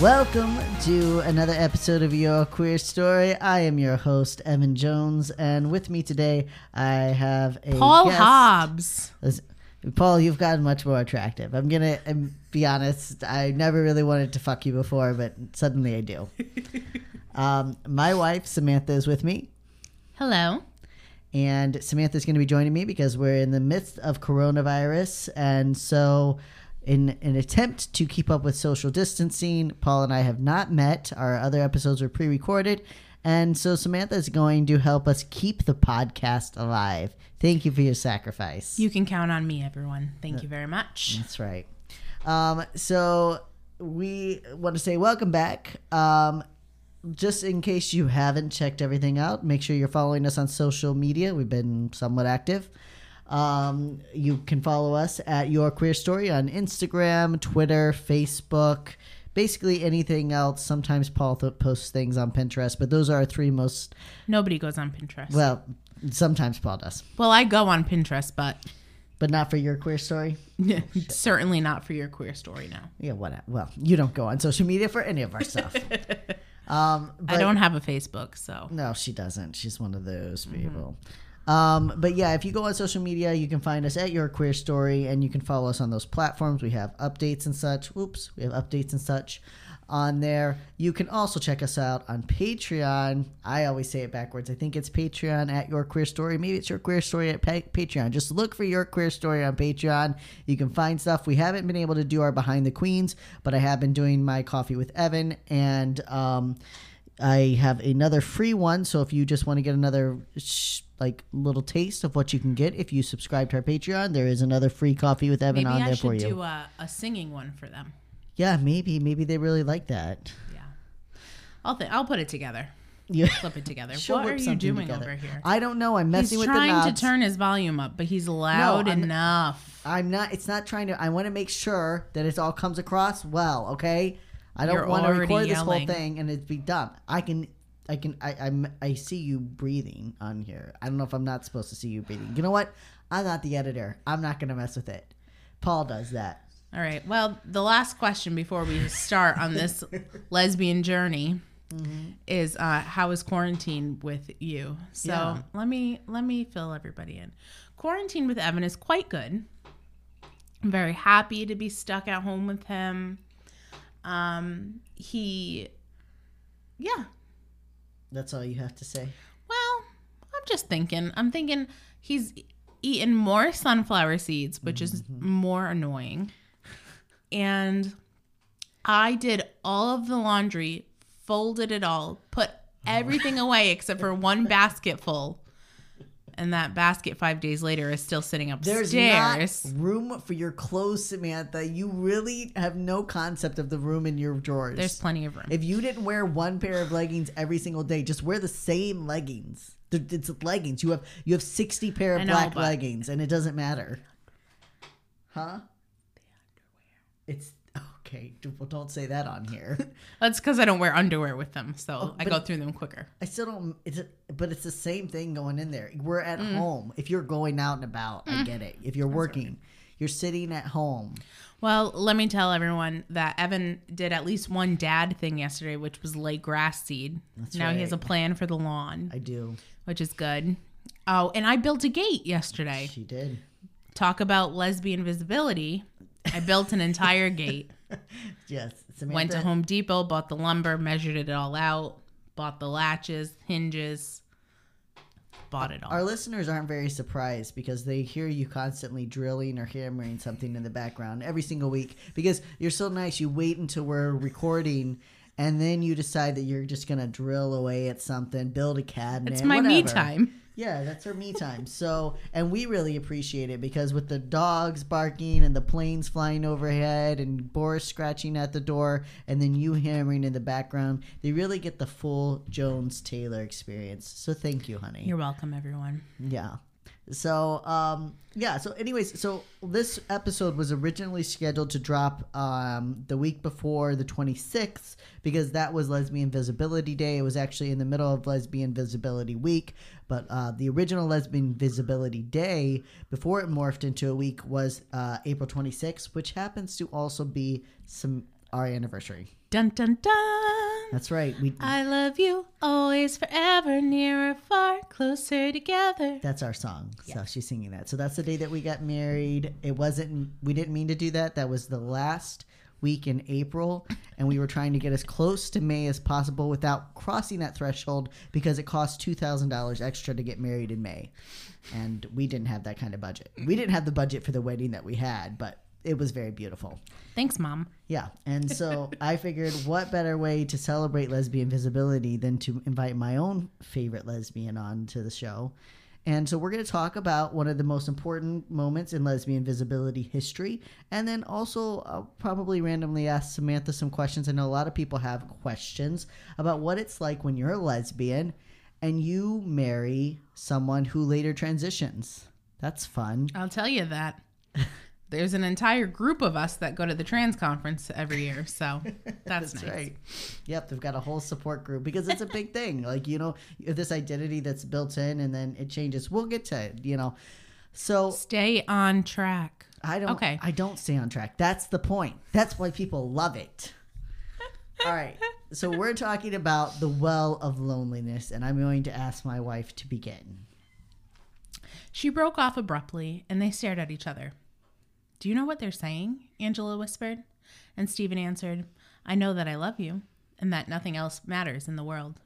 Welcome to another episode of Your Queer Story. I am your host, Evan Jones, and with me today I have a Paul guest. Hobbs. Paul, you've gotten much more attractive. I'm gonna um, be honest. I never really wanted to fuck you before, but suddenly I do. um, my wife Samantha is with me, Hello. and Samantha's going to be joining me because we're in the midst of coronavirus, and so. In an attempt to keep up with social distancing, Paul and I have not met. Our other episodes were pre recorded. And so Samantha is going to help us keep the podcast alive. Thank you for your sacrifice. You can count on me, everyone. Thank you very much. That's right. Um, so we want to say welcome back. Um, just in case you haven't checked everything out, make sure you're following us on social media. We've been somewhat active. Um, you can follow us at Your Queer Story on Instagram, Twitter, Facebook, basically anything else. Sometimes Paul th- posts things on Pinterest, but those are our three most. Nobody goes on Pinterest. Well, sometimes Paul does, Well, I go on Pinterest, but but not for Your Queer Story. certainly not for your queer story now. Yeah, what? Well, you don't go on social media for any of our stuff. um, I but- don't have a Facebook, so No, she doesn't. She's one of those people. Um, but yeah, if you go on social media, you can find us at Your Queer Story, and you can follow us on those platforms. We have updates and such. Whoops, we have updates and such on there. You can also check us out on Patreon. I always say it backwards. I think it's Patreon at Your Queer Story. Maybe it's Your Queer Story at pa- Patreon. Just look for Your Queer Story on Patreon. You can find stuff. We haven't been able to do our Behind the Queens, but I have been doing my Coffee with Evan and. Um, I have another free one, so if you just want to get another sh- like little taste of what you can get if you subscribe to our Patreon, there is another free coffee with Evan maybe on I there for you. Maybe I should do a, a singing one for them. yeah, maybe maybe they really like that. Yeah, I'll th- I'll put it together. Yeah. Flip it together. She'll what are you doing together. over here? I don't know. I'm messing He's with the trying to turn his volume up, but he's loud I'm- enough. I'm not. It's not trying to. I want to make sure that it all comes across well. Okay. I don't You're want to record this whole thing and it'd be dumb. I can. I can. I. I'm, I see you breathing on here. I don't know if I'm not supposed to see you breathing. You know what? I'm not the editor. I'm not gonna mess with it. Paul does that. All right. Well, the last question before we start on this lesbian journey is uh, how is quarantine with you? So Yeah. let me let me fill everybody in. Quarantine with Evan is quite good. I'm very happy to be stuck at home with him. Um, he, yeah. That's all you have to say. Well, I'm just thinking. I'm thinking he's eaten more sunflower seeds, which is mm-hmm. more annoying. And I did all of the laundry, folded it all, put oh. everything away except for one basket full. And that basket five days later is still sitting upstairs. There's not room for your clothes, Samantha. You really have no concept of the room in your drawers. There's plenty of room. If you didn't wear one pair of leggings every single day, just wear the same leggings. It's leggings. You have you have sixty pair of know, black leggings, and it doesn't matter. Huh? The underwear. It's okay. Well, don't say that on here. That's because I don't wear underwear with them, so Oh, I go through them quicker. I still don't. It's a, but it's the same thing going in there. We're at Mm. home. If you're going out and about, I get it. If you're working, you're sitting at home. Well, let me tell everyone that Evan did at least one dad thing yesterday, which was lay grass seed. now he has a plan for the lawn, I do. which is good. Oh, and I built a gate yesterday. She did. talk about lesbian visibility. I built an entire gate. Yes, Samantha. Went to Home Depot, bought the lumber, measured it all out, bought the latches, hinges, bought it all. Our listeners aren't very surprised because they hear you constantly drilling or hammering something in the background every single week because you're so nice. You wait until we're recording and then you decide that you're just going to drill away at something, build a cabinet. it's my me time. Yeah, that's her me time. So, and we really appreciate it because with the dogs barking and the planes flying overhead and Boris scratching at the door and then you hammering in the background, they really get the full Jones Taylor experience. So, thank you, honey. You're welcome, everyone. Yeah. So, um, yeah. So, anyways, so this episode was originally scheduled to drop um, the week before the 26th because that was Lesbian Visibility Day. It was actually in the middle of Lesbian Visibility Week, but uh, the original Lesbian Visibility Day before it morphed into a week was uh, April 26th, which happens to also be some our anniversary. Dun dun dun. That's right. We I love you always, forever, near or far, closer together. That's our song. So she's singing that. So that's the day that we got married. It wasn't, we didn't mean to do that. That was the last week in April. And we were trying to get as close to May as possible without crossing that threshold because it costs $2,000 extra to get married in May. And we didn't have that kind of budget. We didn't have the budget for the wedding that we had, but it was very beautiful. Thanks, Mom. Yeah. And so I figured what better way to celebrate lesbian visibility than to invite my own favorite lesbian on to the show. And so we're going to talk about one of the most important moments in lesbian visibility history. And then also I'll probably randomly ask Samantha some questions. I know a lot of people have questions about what it's like when you're a lesbian and you marry someone who later transitions. That's fun. I'll tell you that. There's an entire group of us that go to the trans conference every year, so that's, That's nice. right. Yep, they've got a whole support group because it's a big thing. Like, you know, this identity that's built in and then it changes. We'll get to it, you know. So Stay on track. I don't Okay. I don't stay on track. That's the point. That's why people love it. All right. So we're talking about the well of loneliness, and I'm going to ask my wife to begin. She broke off abruptly, and they stared at each other. Do you know what they're saying? Angela whispered. And Stephen answered, I know that I love you, and that nothing else matters in the world.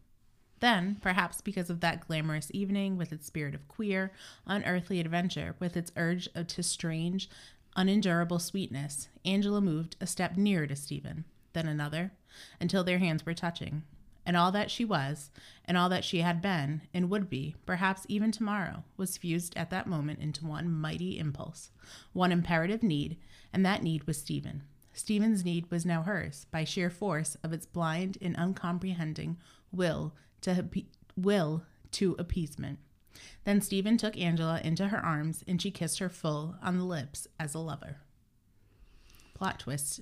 Then, perhaps because of that glamorous evening with its spirit of queer, unearthly adventure, with its urge to strange, unendurable sweetness, Angela moved a step nearer to Stephen, then another, until their hands were touching. And all that she was, and all that she had been, and would be, perhaps even tomorrow, was fused at that moment into one mighty impulse, one imperative need, and that need was Stephen. Stephen's need was now hers, by sheer force of its blind and uncomprehending will to will to appeasement. Then Stephen took Angela into her arms, and she kissed her full on the lips as a lover. Plot twist: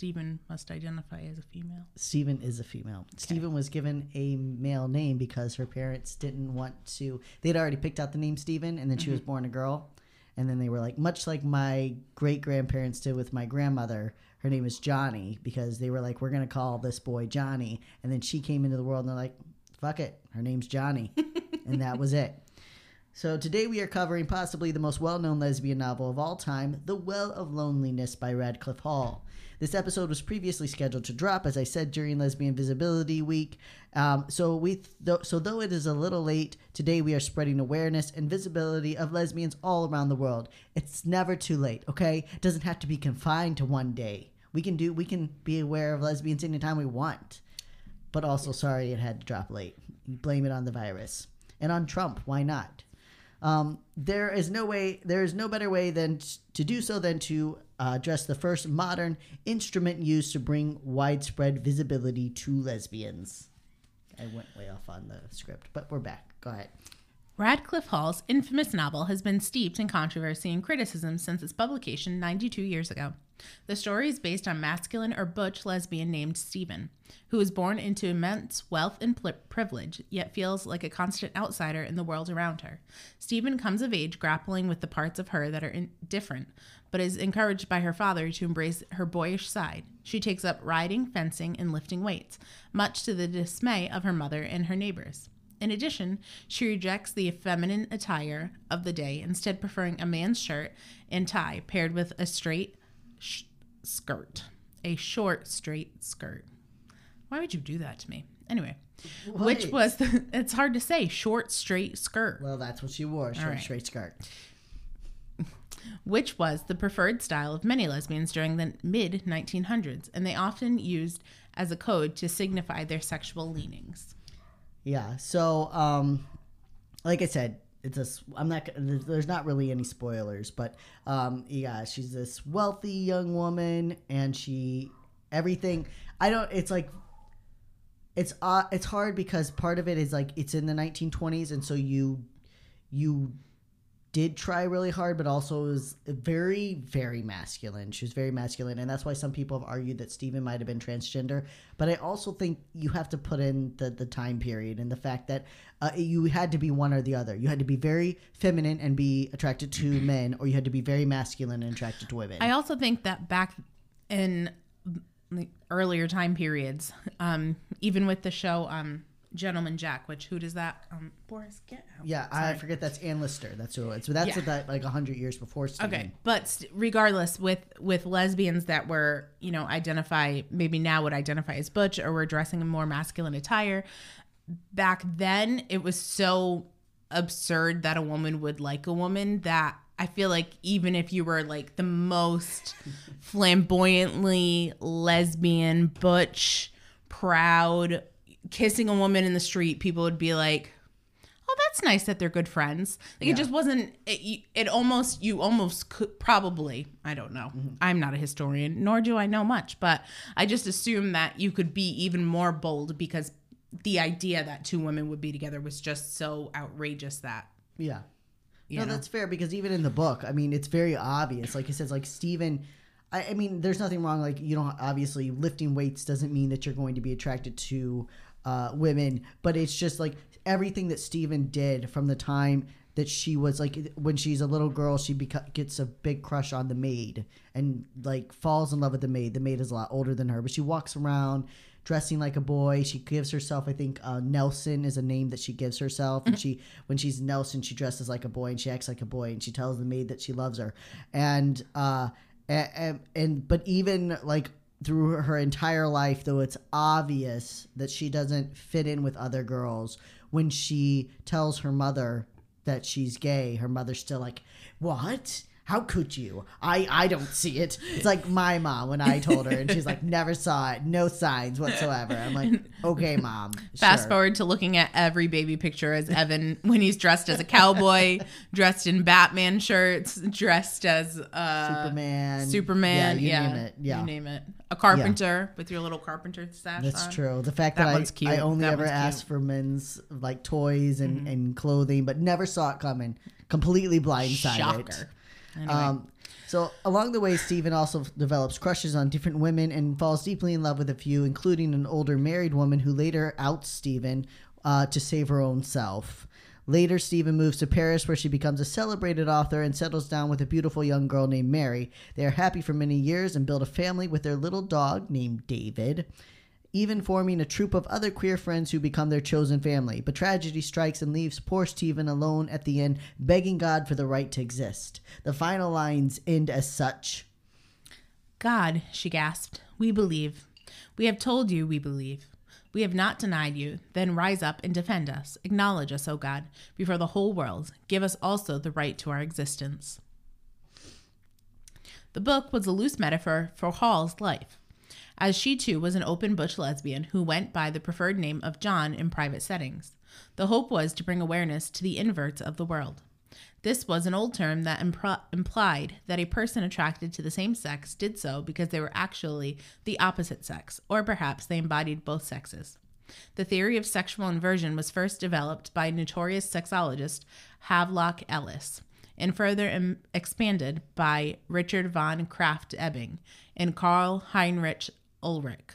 Stephen must identify as a female. Stephen is a female. Stephen was given a male name because her parents didn't want to. They'd already picked out the name Stephen, and then she was mm-hmm. born a girl. And then they were like, much like my great grandparents did with my grandmother, her name is Johnny because they were like, we're going to call this boy Johnny. And then she came into the world and they're like, fuck it, her name's Johnny. and that was it. So today we are covering possibly the most well-known lesbian novel of all time, The Well of Loneliness by Radcliffe Hall. This episode was previously scheduled to drop, as I said, during Lesbian Visibility Week. Um, so we, th- so though it is a little late, today we are spreading awareness and visibility of lesbians all around the world. It's never too late, okay? It doesn't have to be confined to one day. We can do, we can be aware of lesbians anytime we want. But also, sorry, it had to drop late. Blame it on the virus and on Trump. Why not? Um, there is no way, there is no better way than to do so than to uh, address the first modern instrument used to bring widespread visibility to lesbians. I went way off on the script, but we're back. Go ahead. Radcliffe Hall's infamous novel has been steeped in controversy and criticism since its publication 92 years ago. The story is based on masculine or butch lesbian named Stephen, who was born into immense wealth and pl- privilege, yet feels like a constant outsider in the world around her. Stephen comes of age grappling with the parts of her that are in- different, but is encouraged by her father to embrace her boyish side. She takes up riding, fencing, and lifting weights, much to the dismay of her mother and her neighbors. In addition, she rejects the feminine attire of the day, instead preferring a man's shirt and tie paired with a straight sh- skirt, a short straight skirt. Why would you do that to me? Anyway, which was the, it's hard to say short straight skirt. Well, that's what she wore. Short, right. straight skirt. which was the preferred style of many lesbians during the mid 1900s, and they often used as a code to signify their sexual leanings. Yeah. So, um, like I said, it's a i'm not. there's not really any spoilers, but um, yeah, she's this wealthy young woman, and she everything. I don't. It's like. It's uh, it's hard because part of it is like it's in the 1920s, and so you, you did try really hard, but also was very, very masculine. She was very masculine, and that's why some people have argued that Stephen might have been transgender. But I also think you have to put in the the time period and the fact that uh, you had to be one or the other. You had to be very feminine and be attracted to men, or you had to be very masculine and attracted to women. I also think that back in the earlier time periods, um, even with the show um, Gentleman Jack, which who does that? Um, Boris, get out. yeah, I forget that's Anne Lister. That's who it's. So that's Yeah. that like hundred years before Stephen. Okay, but st- regardless, with with lesbians that were you know identify maybe now would identify as butch or were dressing in more masculine attire, back then it was so absurd that a woman would like a woman that I feel like even if you were like the most flamboyantly lesbian, butch, proud, kissing a woman in the street, people would be like, oh that's nice that they're good friends like Yeah. it just wasn't it, it almost you almost could probably i don't know mm-hmm. i'm not a historian nor do i know much but i just assume that you could be even more bold because the idea that two women would be together was just so outrageous that Yeah. you no, know? that's fair because even in the book, I mean, it's very obvious. Like it says, like Stephen. I, I mean, there's nothing wrong. Like you know, obviously, lifting weights doesn't mean that you're going to be attracted to uh, women, but it's just like everything that Stephen did from the time that she was like when she's a little girl, she beca- gets a big crush on the maid and like falls in love with the maid. The maid is a lot older than her, but she walks around dressing like a boy. She gives herself, I think, uh, Nelson is a name that she gives herself, and she when she's Nelson, she dresses like a boy and she acts like a boy, and she tells the maid that she loves her, and uh, and, and but even like through her entire life, though it's obvious that she doesn't fit in with other girls. When she tells her mother that she's gay, her mother's still like, "What? How could you? I I don't see it." It's like my mom when I told her, and she's like, "Never saw it, no signs whatsoever." I'm like, "Okay, mom." fast sure." forward to looking at every baby picture as evan when he's dressed as a cowboy dressed in batman shirts dressed as uh Superman, superman yeah, you yeah, name it, yeah. you name it a carpenter with your little carpenter stash That's on. true. The fact That that, I, cute. I only That ever. Mm-hmm. asked for men's like toys and, and clothing, but never saw it coming. Completely blindsided. shocker anyway. Um, so along the way, Stephen also develops crushes on different women and falls deeply in love with a few, including an older married woman who later outs Stephen uh, to save her own self. Later, Stephen moves to Paris, where she becomes a celebrated author and settles down with a beautiful young girl named Mary. They are happy for many years and build a family with their little dog named David even forming a troop of other queer friends who become their chosen family. But tragedy strikes and leaves poor Stephen alone at the end, begging God for the right to exist. The final lines end as such. God, she gasped, we believe. We have told you we believe. We have not denied you. Then rise up and defend us. Acknowledge us, O God, before the whole world. Give us also the right to our existence. The book was a loose metaphor for Hall's life, as she too was an open butch lesbian who went by the preferred name of John in private settings. The hope was to bring awareness to the inverts of the world. This was an old term that implied that a person attracted to the same sex did so because they were actually the opposite sex, or perhaps they embodied both sexes. The theory of sexual inversion was first developed by notorious sexologist Havelock Ellis and further em- expanded by Richard von Krafft-Ebing and Karl Heinrich Ulrich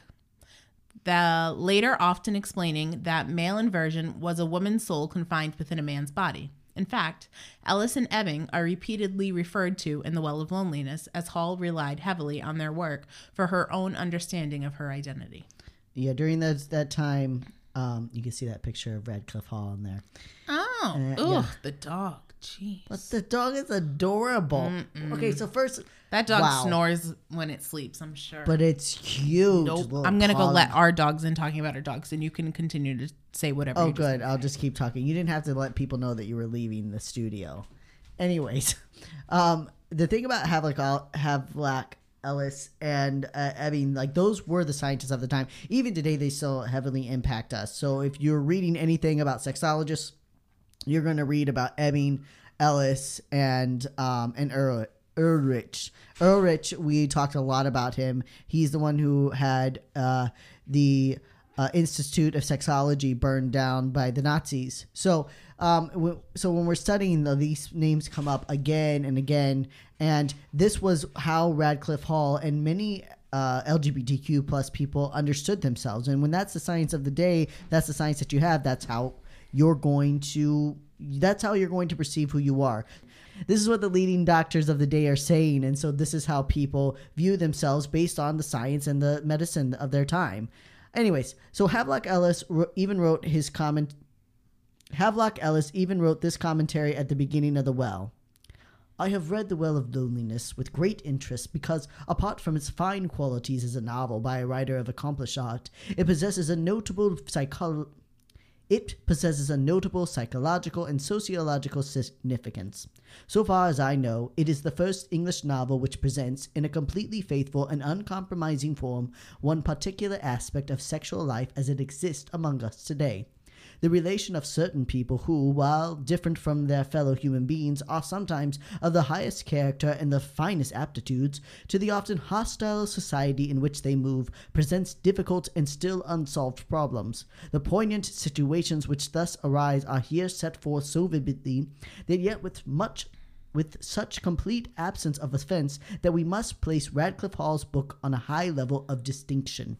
the later often explaining that male inversion was a woman's soul confined within a man's body. In fact, Ellis and Ebing are repeatedly referred to in The Well of Loneliness as Hall relied heavily on their work for her own understanding of her identity. Yeah, during that that time, Um, you can see that picture of Radcliffe Hall in there. Oh, Uh, ugh, yeah. the dog. Jeez. But the dog is adorable. Okay, so first, That dog Wow. snores when it sleeps, I'm sure. but it's huge. nope. I'm going to go let our dogs in talking about our dogs, and you can continue to say whatever. Oh, good. I'll just keep talking. You didn't have to let people know that you were leaving the studio. Anyways, um, the thing about Havelock, Havelock Ellis and uh, I mean, like those were the scientists of the time. Even today, they still heavily impact us. So if you're reading anything about sexologists, you're going to read about Ebing, Ellis, and um, and Ur- Ulrich. Ulrich, we talked a lot about him. He's the one who had uh, the uh, Institute of Sexology burned down by the Nazis. So, um, w- so when we're studying, the, these names come up again and again, and this was how Radcliffe Hall and many uh, LGBTQ plus people understood themselves. And when that's the science of the day, that's the science that you have. That's how you're going to. That's how you're going to perceive who you are. This is what the leading doctors of the day are saying, and so this is how people view themselves based on the science and the medicine of their time. Anyways, so Havelock Ellis even wrote his comment. Havelock Ellis even wrote this commentary at the beginning of The Well. I have read The Well of Loneliness with great interest because, apart from its fine qualities as a novel by a writer of accomplished art, it possesses a notable psycho- it possesses a notable psychological and sociological significance. So far as I know, it is the first English novel which presents, in a completely faithful and uncompromising form, one particular aspect of sexual life as it exists among us today. The relation of certain people who, while different from their fellow human beings, are sometimes of the highest character and the finest aptitudes, to the often hostile society in which they move, presents difficult and still unsolved problems. The poignant situations which thus arise are here set forth so vividly that yet with much with such complete absence of offense that we must place Radcliffe Hall's book on a high level of distinction.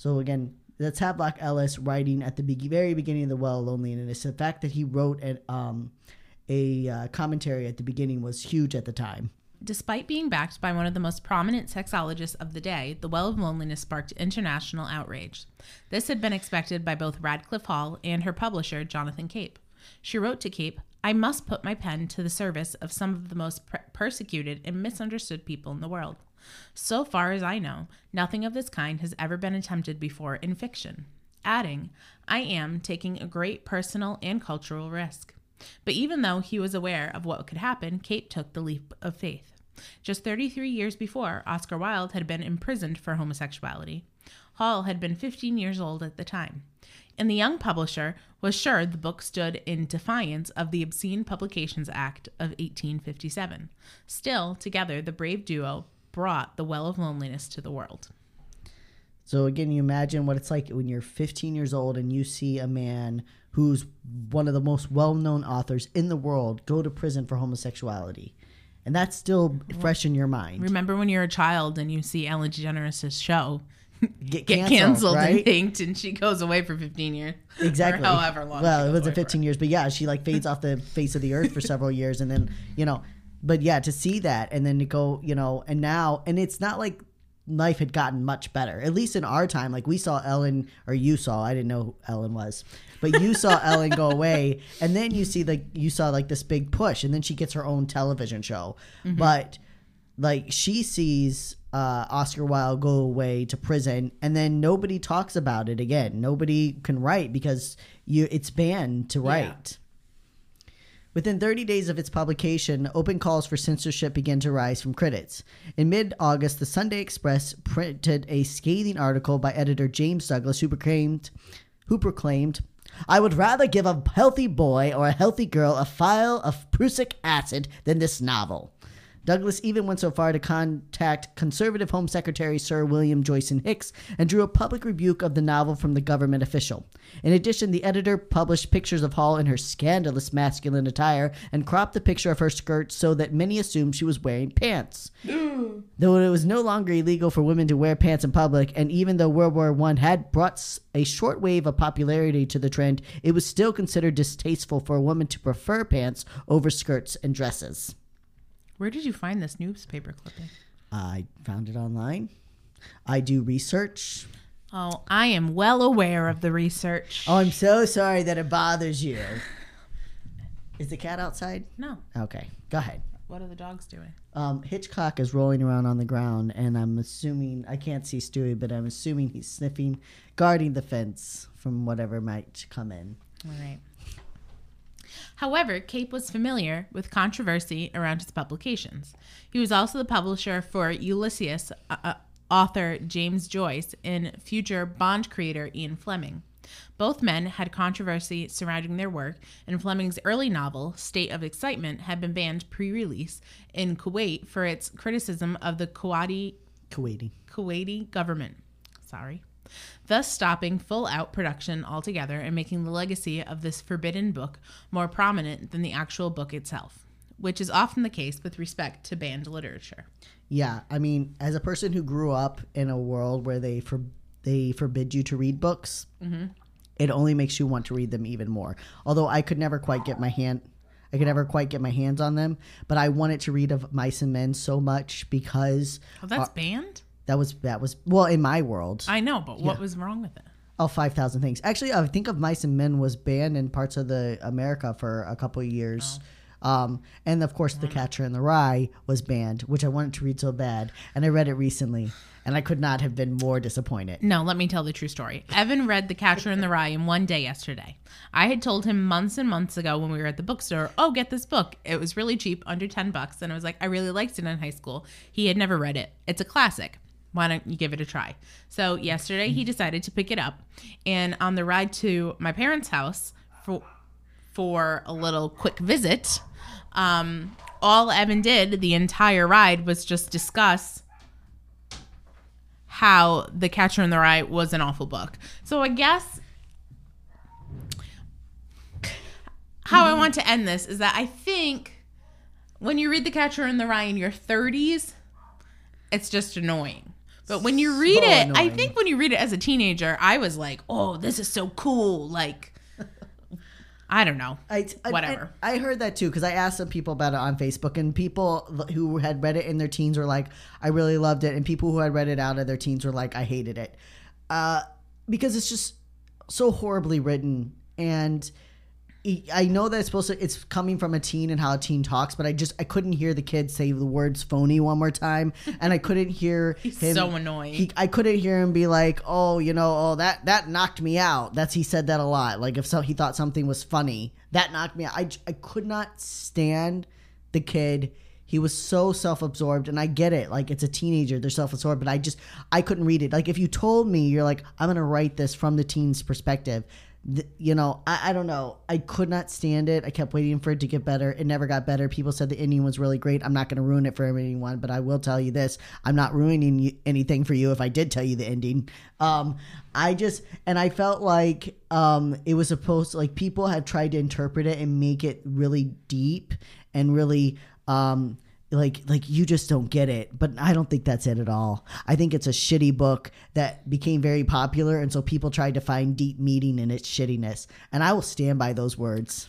So again, that's Havelock Ellis writing at the be- very beginning of the Well of Loneliness. The fact that he wrote an, um, a uh, commentary at the beginning was huge at the time. Despite being backed by one of the most prominent sexologists of the day, The Well of Loneliness sparked international outrage. This had been expected by both Radcliffe Hall and her publisher, Jonathan Cape. She wrote to Cape, I must put my pen to the service of some of the most per- persecuted and misunderstood people in the world. So far as I know, nothing of this kind has ever been attempted before in fiction. Adding, I am taking a great personal and cultural risk. But even though he was aware of what could happen, Cape took the leap of faith. Just 33 years before, Oscar Wilde had been imprisoned for homosexuality. Hall had been 15 years old at the time. And the young publisher was sure the book stood in defiance of the Obscene Publications Act of 1857. Still, together, the brave duo brought The Well of Loneliness to the world. So again, you imagine what it's like when you're 15 years old and you see a man who's one of the most well-known authors in the world go to prison for homosexuality. And that's still fresh in your mind. Remember when you're a child and you see Ellen DeGeneres' show Get, get canceled, and right? thanked, and she goes away for 15 years. exactly. However long. Well, it wasn't away 15 years, but yeah, she like fades off the face of the earth for several years, and then you know, but yeah, to see that and then to go, you know, and now, and it's not like life had gotten much better. At least in our time, like we saw Ellen, or you saw, I didn't know who Ellen was, but you saw Ellen go away, and then you see like you saw like this big push, and then she gets her own television show, Mm-hmm. but like she sees uh, Oscar Wilde go away to prison, and then nobody talks about it again. Nobody can write because you it's banned to write. Within 30 days of its publication, open calls for censorship began to rise from critics. In mid August, the Sunday Express printed a scathing article by editor James Douglas who proclaimed, who proclaimed, I would rather give a healthy boy or a healthy girl a phial of prussic acid than this novel. Douglas even went so far to contact conservative Home Secretary Sir William Joynson-Hicks and drew a public rebuke of the novel from the government official. In addition, the editor published pictures of Hall in her scandalous masculine attire and cropped the picture of her skirt so that many assumed she was wearing pants. Though it was no longer illegal for women to wear pants in public, and even though World War I had brought a short wave of popularity to the trend, it was still considered distasteful for a woman to prefer pants over skirts and dresses. Where did you find this newspaper clipping? I found it online. I do research. Oh, I am well aware of the research. Oh, I'm so sorry that it bothers you. Is the cat outside? No. Okay, go ahead. What are the dogs doing? Um, Hitchcock is rolling around on the ground, and I'm assuming I can't see Stewie, but I'm assuming he's sniffing, guarding the fence from whatever might come in. All right. However, Cape was familiar with controversy around his publications. He was also the publisher for Ulysses, uh, uh, author James Joyce, and future Bond creator Ian Fleming. Both men had controversy surrounding their work, and Fleming's early novel, State of Excitement, had been banned pre release in Kuwait for its criticism of the Kuwaiti, Kuwaiti. Kuwaiti government. Sorry. Thus, stopping full out production altogether and making the legacy of this forbidden book more prominent than the actual book itself, which is often the case with respect to banned literature. Yeah, I mean, as a person who grew up in a world where they for they forbid you to read books, mm-hmm. it only makes you want to read them even more. Although I could never quite get my hand, I could never quite get my hands on them, but I wanted to read of Mice and Men so much because Oh, that's banned? That was that was well in my world. I know, but what was wrong with it? Oh, 5,000 things. Actually, I think of Mice and Men was banned in parts of the America for a couple of years. Um, and of course, The Catcher in the Rye was banned, which I wanted to read so bad. And I read it recently, and I could not have been more disappointed. No, let me tell the true story. Evan read The Catcher in the Rye in one day yesterday. I had told him months and months ago when we were at the bookstore, "Oh, get this book. It was really cheap, under 10 bucks." And I was like, "I really liked it in high school." He had never read it. It's a classic. Why don't you give it a try? So, yesterday he decided to pick it up, and on the ride to my parents' house for for a little quick visit, um, all Evan did the entire ride was just discuss how The Catcher in the Rye was an awful book. So I guess how I want to end this is that I think when you read The Catcher in the Rye in your 30s, it's just annoying. But when you read So it, I think when you read it as a teenager, I was like, "Oh, this is so cool!" Like, I don't know. I, I- Whatever. I, I heard that too because I asked some people about it on Facebook, and people who had read it in their teens were like, "I really loved it," and people who had read it out of their teens were like, "I hated it," uh, because it's just so horribly written, and I- I know that it's supposed to. It's coming from a teen and how a teen talks, but I just I couldn't hear the kid say the words "phony" one more time, and I couldn't hear He's him. so annoying. He, I couldn't hear him be like, "Oh, you know, oh that that knocked me out." That's he said that a lot. Like if so, he thought something was funny, that knocked me out. I could not stand the kid. He was so self-absorbed, and I get it. Like it's a teenager, they're self-absorbed, but I just I couldn't read it. Like if you told me you're like I'm gonna write this from the teen's perspective, you know, I, I don't know. I could not stand it. I kept waiting for it to get better. It never got better. People said the ending was really great. I'm not going to ruin it for anyone, but I will tell you this: I'm not ruining you, anything for you if I did tell you the ending. Um, I just and I felt like um, it was supposed to, like people have tried to interpret it and make it really deep and really um like like you just don't get it. But i don't think that's it at all. I think it's a shitty book that became very popular and so people tried to find deep meaning in its shittiness. And i will stand by those words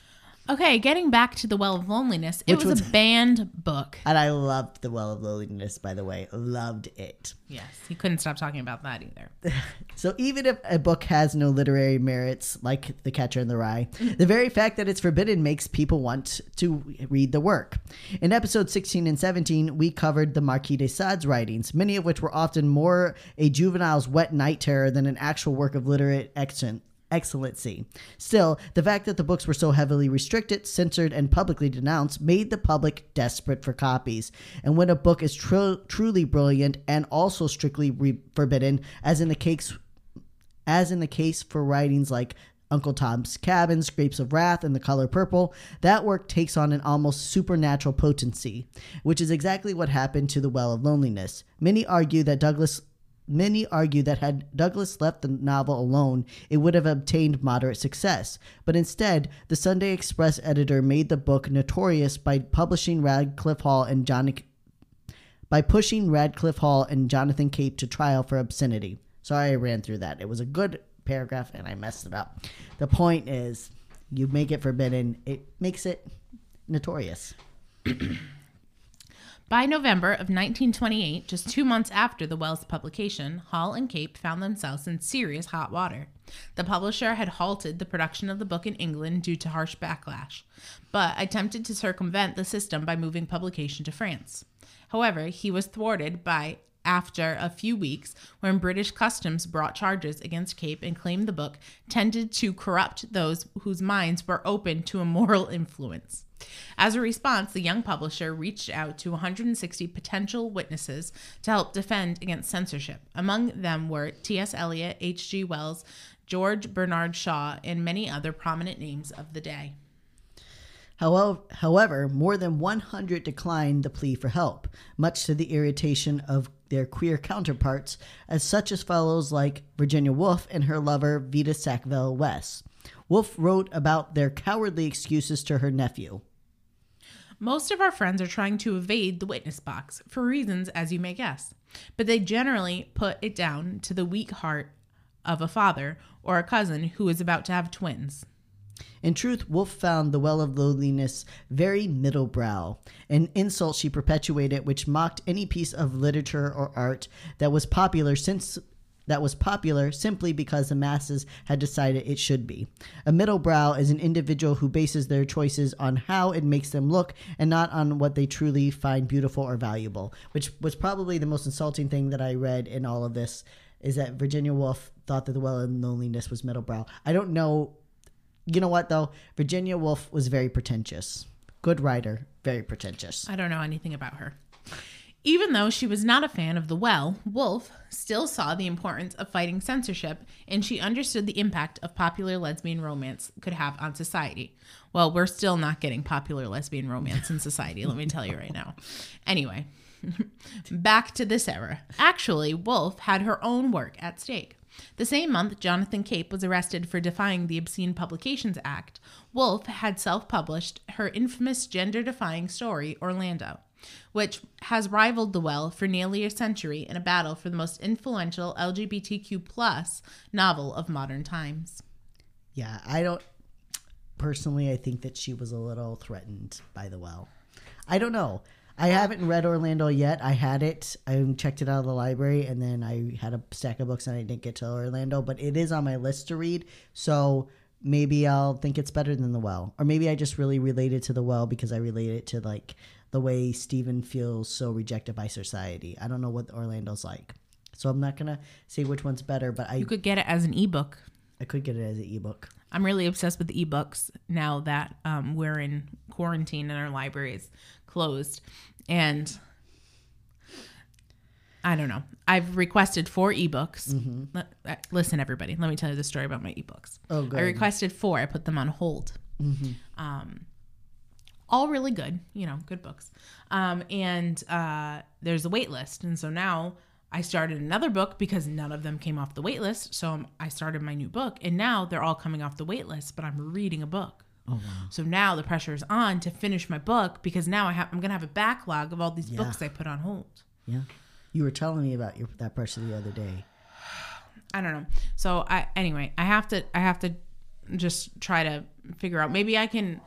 Okay, getting back to The Well of Loneliness, it Which was, was- a banned book. and i loved the well of loneliness by the way loved it Yes, he couldn't stop talking about that either. So even if a book has no literary merits, like The Catcher in the Rye, mm-hmm. the very fact that it's forbidden makes people want to read the work. In episodes 16 and 17, we covered the Marquis de Sade's writings, many of which were often more a juvenile's wet night terror than an actual work of literate excellence. Excellency. Still, the fact that the books were so heavily restricted, censored, and publicly denounced made the public desperate for copies. And when a book is tru- truly brilliant and also strictly re- forbidden, as in the case as in the case for writings like Uncle Tom's Cabin, Grapes of Wrath, and The Color Purple, that work takes on an almost supernatural potency, which is exactly what happened to The Well of Loneliness. Many argue that Douglas Many argue that had Douglas left the novel alone, it would have obtained moderate success. But instead, the Sunday Express editor made the book notorious by publishing Radcliffe Hall and John by pushing Radcliffe Hall and Jonathan Cape to trial for obscenity. Sorry I ran through that. It was a good paragraph and I messed it up. The point is, you make it forbidden, it makes it notorious. By November of 1928, just two months after the Well's publication, Hall and Cape found themselves in serious hot water. The publisher had halted the production of the book in England due to harsh backlash, but attempted to circumvent the system by moving publication to France. However, he was thwarted by after a few weeks when British customs brought charges against Cape and claimed the book tended to corrupt those whose minds were open to a moral influence. As a response, the young publisher reached out to 160 potential witnesses to help defend against censorship. Among them were T.S. Eliot, H.G. Wells, George Bernard Shaw, and many other prominent names of the day. However, more than 100 declined the plea for help, much to the irritation of their queer counterparts, as such as fellows like Virginia Woolf and her lover Vita Sackville West. Woolf wrote about their cowardly excuses to her nephew. Most of our friends are trying to evade the witness box for reasons as you may guess, but they generally put it down to the weak heart of a father or a cousin who is about to have twins. In truth, Woolf found the well of loneliness very middle brow, an insult she perpetuated which mocked any piece of literature or art that was popular since that was popular simply because the masses had decided it should be. A middle brow is an individual who bases their choices on how it makes them look and not on what they truly find beautiful or valuable, which was probably the most insulting thing that I read in all of this is that Virginia Woolf thought that the well and loneliness was middle brow. I don't know you know what though? Virginia Woolf was very pretentious. Good writer, very pretentious. I don't know anything about her. Even though she was not a fan of the well, Woolf still saw the importance of fighting censorship and she understood the impact of popular lesbian romance could have on society. Well, we're still not getting popular lesbian romance in society, let me tell you right now. Anyway, back to this era. Actually, Woolf had her own work at stake. The same month Jonathan Cape was arrested for defying the Obscene Publications Act, Woolf had self published her infamous gender defying story, Orlando, which has rivaled The Well for nearly a century in a battle for the most influential LGBTQ plus novel of modern times. Yeah, I don't personally I think that she was a little threatened by the well. I don't know. I haven't read Orlando yet. I had it. I checked it out of the library, and then I had a stack of books, and I didn't get to Orlando. But it is on my list to read, so maybe I'll think it's better than The Well, or maybe I just really related to The Well because I related to like the way Stephen feels so rejected by society. I don't know what Orlando's like, so I'm not gonna say which one's better. But I You could get it as an ebook. I could get it as an ebook. I'm really obsessed with ebooks now that um, we're in quarantine and our library is closed. And I don't know. I've requested four ebooks. L- uh, listen, everybody, let me tell you the story about my ebooks. Oh, good. I requested four. I put them on hold. Um, all really good, you know, good books. Um, and uh, there's a wait list. And so now I started another book because none of them came off the wait list. So I'm- I started my new book. And now they're all coming off the wait list, but I'm reading a book. Oh wow. So now the pressure is on to finish my book because now I have I'm gonna have a backlog of all these books I put on hold. Yeah, you were telling me about your that pressure the other day. I don't know. So I anyway, I have to I have to just try to figure out maybe I can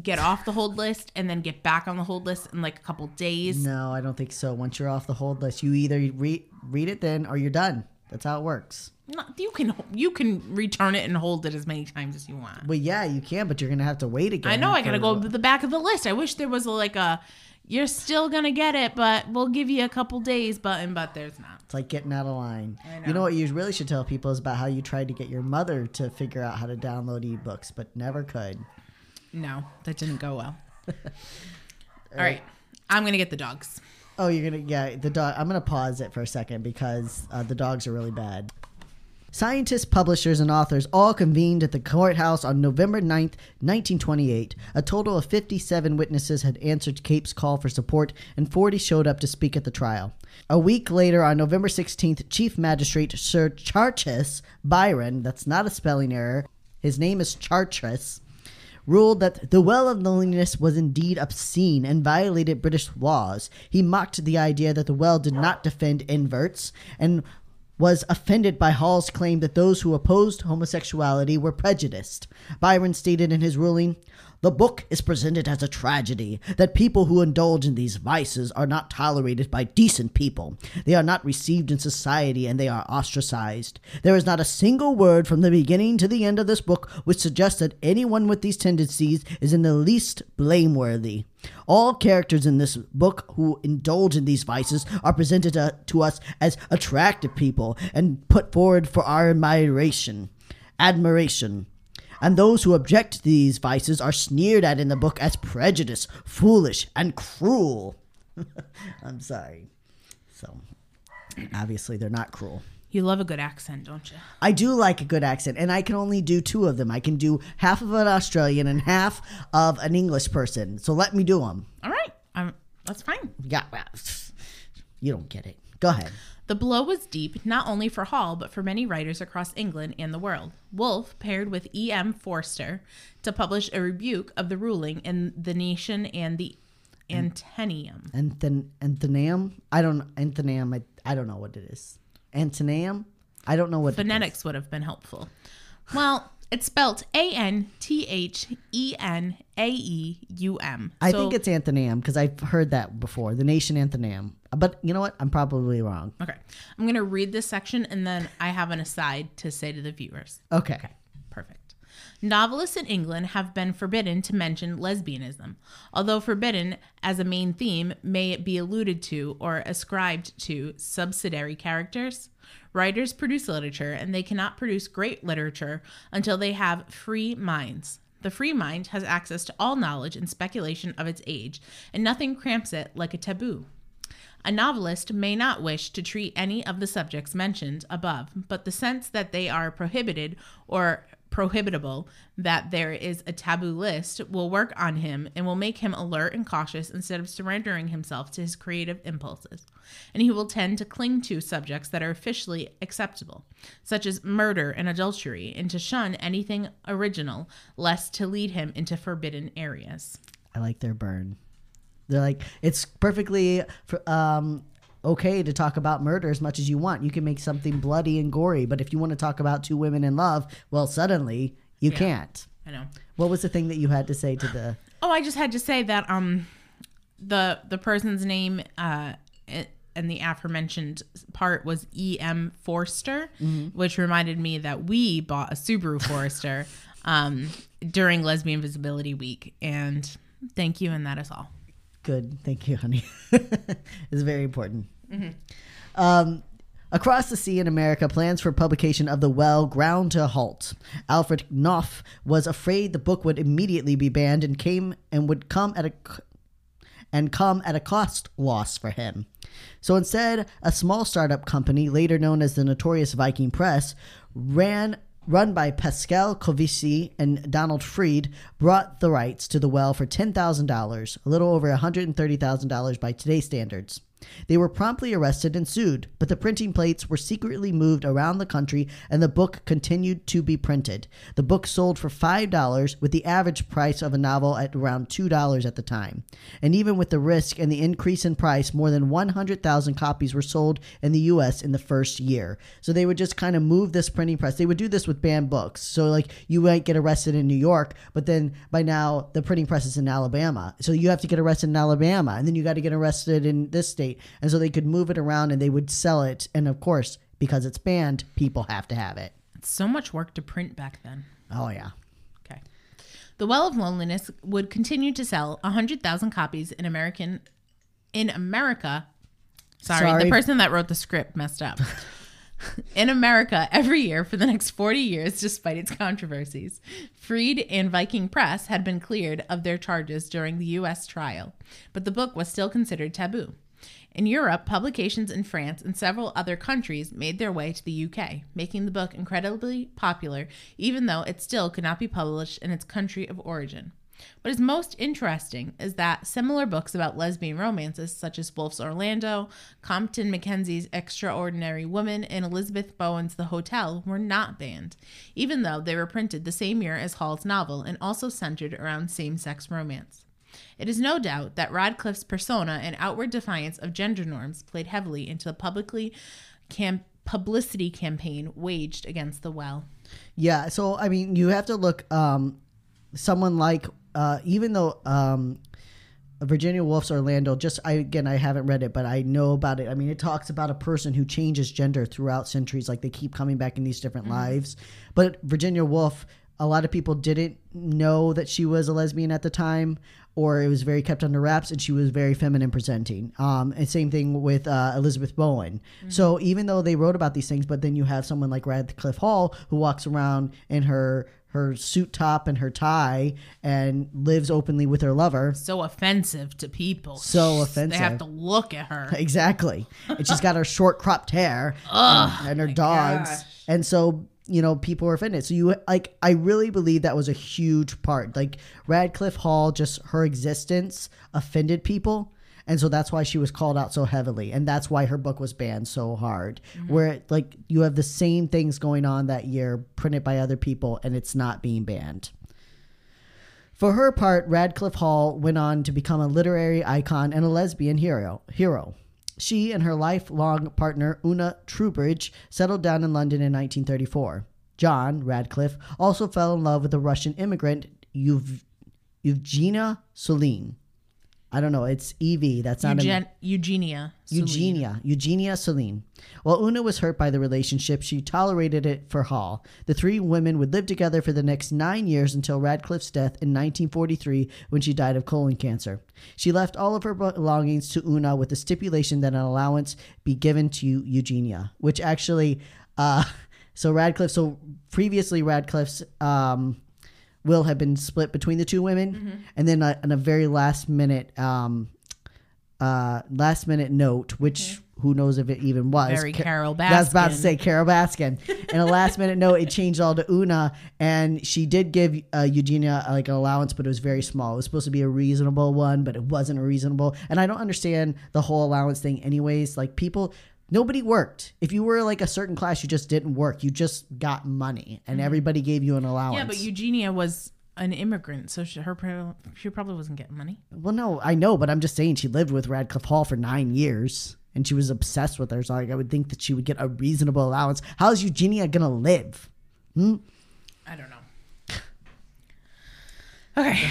get off the hold list and then get back on the hold list in like a couple days. No, I don't think so. Once you're off the hold list, you either read read it then or you're done. That's how it works. No, You can you can return it and hold it as many times as you want. Well, yeah, you can, but you're gonna have to wait again. I know I gotta go to the back of the list. I wish there was like a you're still gonna get it, but we'll give you a couple days button, but there's not. It's like getting out of line. I You know. know what you really should tell people is about how you tried to get your mother to figure out how to download ebooks, but never could. No, that didn't go well. All right. I'm going to get the dogs. Oh, you're gonna yeah the dog. I'm gonna pause it for a second because uh, the dogs are really bad. Scientists, publishers, and authors all convened at the courthouse on November 9th, 1928. A total of 57 witnesses had answered Cape's call for support, and 40 showed up to speak at the trial. A week later, on November 16th, Chief Magistrate Sir Chartres Biron, that's not a spelling error, his name is Chartres, ruled that the well of loneliness was indeed obscene and violated British laws. He mocked the idea that the well did not defend inverts and was offended by Hall's claim that those who opposed homosexuality were prejudiced. Biron stated in his ruling, The book is presented as a tragedy that people who indulge in these vices are not tolerated by decent people. They are not received in society and they are ostracized. There is not a single word from the beginning to the end of this book which suggests that anyone with these tendencies is in the least blameworthy. All characters in this book who indulge in these vices are presented to, to us as attractive people and put forward for our admiration. Admiration. And those who object to these vices are sneered at in the book as prejudiced, foolish, and cruel. I'm sorry. So, obviously, they're not cruel. You love a good accent, don't you? I do like a good accent, and I can only do two of them. I can do half of an Australian and half of an English person. So let me do them. All right. Um, that's fine. Yeah, well, you don't get it. Go ahead. The blow was deep, not only for Hall, but for many writers across England and the world. Woolf paired with E.M. Forster to publish a rebuke of the ruling in The Nation and the Antenaeum. Anthon Anthonium. I don't Anthonium. I, I don't know what it is. Antoneum. I don't know what it is. Phonetics would have been helpful. Well, it's spelt A N T H E N A E U M. I think it's Anthonium because I've heard that before. The nation Anthonium. But you know what? I'm probably wrong. Okay. I'm going to read this section and then I have an aside to say to the viewers. Okay. Perfect. Novelists in England have been forbidden to mention lesbianism. Although forbidden as a main theme, may it be alluded to or ascribed to subsidiary characters? Writers produce literature, and they cannot produce great literature until they have free minds. The free mind has access to all knowledge and speculation of its age, and nothing cramps it like a taboo. A novelist may not wish to treat any of the subjects mentioned above, but the sense that they are prohibited or prohibitable, that there is a taboo list, will work on him and will make him alert and cautious instead of surrendering himself to his creative impulses. And he will tend to cling to subjects that are officially acceptable, such as murder and adultery, and to shun anything original, lest to lead him into forbidden areas. I like their burn. They're like it's perfectly um, okay to talk about murder as much as you want. You can make something bloody and gory, but if you want to talk about two women in love, well, suddenly you can't. I know. What was the thing that you had to say to the? Oh, I just had to say that um, the the person's name uh, and the aforementioned part was E. M. Forster, which reminded me that we bought a Subaru Forester um, during Lesbian Visibility Week, and thank you, and that is all. Good, thank you, honey. it's very important. Um, across the sea in America, plans for publication of The Well ground to a halt. Alfred Knopf was afraid the book would immediately be banned and came and would come at a and come at a cost loss for him. So instead, a small startup company, later known as the Notorious Viking Press, ran run by Pascal Covici and Donald Freed, brought the rights to the well for $10,000, a little over $130,000 by today's standards. They were promptly arrested and sued, but the printing plates were secretly moved around the country and the book continued to be printed. The book sold for $5, with the average price of a novel at around $2 at the time. And even with the risk and the increase in price, more than 100,000 copies were sold in the US in the first year. So they would just kind of move this printing press. They would do this with banned books. So, like, you might get arrested in New York, but then by now the printing press is in Alabama. So you have to get arrested in Alabama, and then you got to get arrested in this state. And so they could move it around and they would sell it. And of course, because it's banned, people have to have it. It's so much work to print back then. Oh, yeah. Okay. The Well of Loneliness would continue to sell 100,000 copies in American in America. Sorry, Sorry. the person that wrote the script messed up. in America every year for the next 40 years despite its controversies. Freed and Viking Press had been cleared of their charges during the US trial, but the book was still considered taboo. In Europe, publications in France and several other countries made their way to the UK, making the book incredibly popular, even though it still could not be published in its country of origin. What is most interesting is that similar books about lesbian romances, such as Woolf's Orlando, Compton Mackenzie's Extraordinary Woman, and Elizabeth Bowen's The Hotel, were not banned, even though they were printed the same year as Hall's novel and also centered around same sex romance. It is no doubt that Radcliffe's persona and outward defiance of gender norms played heavily into the publicly cam- publicity campaign waged against the well. Yeah. So, I mean, you have to look, um, someone like uh, even though um, Virginia Woolf's Orlando, just I again I haven't read it, but I know about it. I mean, it talks about a person who changes gender throughout centuries, like they keep coming back in these different lives. But Virginia Woolf, a lot of people didn't know that she was a lesbian at the time, or it was very kept under wraps, and she was very feminine presenting. Um, and same thing with uh, Elizabeth Bowen. So even though they wrote about these things, but then you have someone like Radcliffe Hall who walks around in her her suit top and her tie and lives openly with her lover. So offensive to people. So offensive. They have to look at her. Exactly. And she's got her short cropped hair and, and her dogs. gosh. And so, you know, people were offended. So you like I really believe that was a huge part. Like Radcliffe Hall, just her existence offended people. And so that's why she was called out so heavily. And that's why her book was banned so hard. Mm-hmm. Where like you have the same things going on that year printed by other people and it's not being banned. For her part, Radcliffe Hall went on to become a literary icon and a lesbian hero. Hero. She and her lifelong partner Una Troubridge settled down in London in 1934. John Radcliffe also fell in love with a Russian immigrant, Eug- Eugenia Celine. I don't know. It's Evie. That's not a Eugen- Eugenia. Celine. Eugenia, Eugenia Celine. While Una was hurt by the relationship, she tolerated it for Hall. The three women would live together for the next nine years until Radcliffe's death in 1943 when she died of colon cancer. She left all of her belongings to Una with the stipulation that an allowance be given to Eugenia, which actually, uh, so Radcliffe, so previously Radcliffe's, um, will had been split between the two women, Mm-hmm. and then uh, in a very last minute, um, uh, last minute note, which who knows if it even was. Mm-hmm. Very Ca- Carol I was about to say Carole Baskin. In a last minute note, it changed all to Una, and she did give uh, Eugenia uh, like an allowance, but it was very small. It was supposed to be a reasonable one, but it wasn't a reasonable. And I don't understand the whole allowance thing, anyways. Like people. Nobody worked. If you were like a certain class, you just didn't work. You just got money, and everybody gave you an allowance. Mm-hmm. Yeah, but Eugenia was an immigrant, so she, her she probably wasn't getting money. Well, no, I know, but I'm just saying she lived with Radcliffe Hall for nine years and she was obsessed with her. So like, I would think that she would get a reasonable allowance. How is Eugenia gonna live? I don't know. Okay.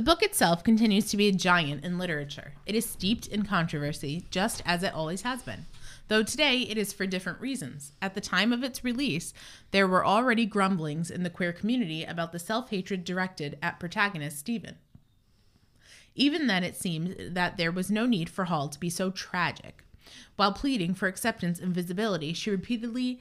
The book itself continues to be a giant in literature. It is steeped in controversy, just as it always has been. Though today it is for different reasons. At the time of its release, there were already grumblings in the queer community about the self hatred directed at protagonist Stephen. Even then, it seemed that there was no need for Hall to be so tragic. While pleading for acceptance and visibility, she repeatedly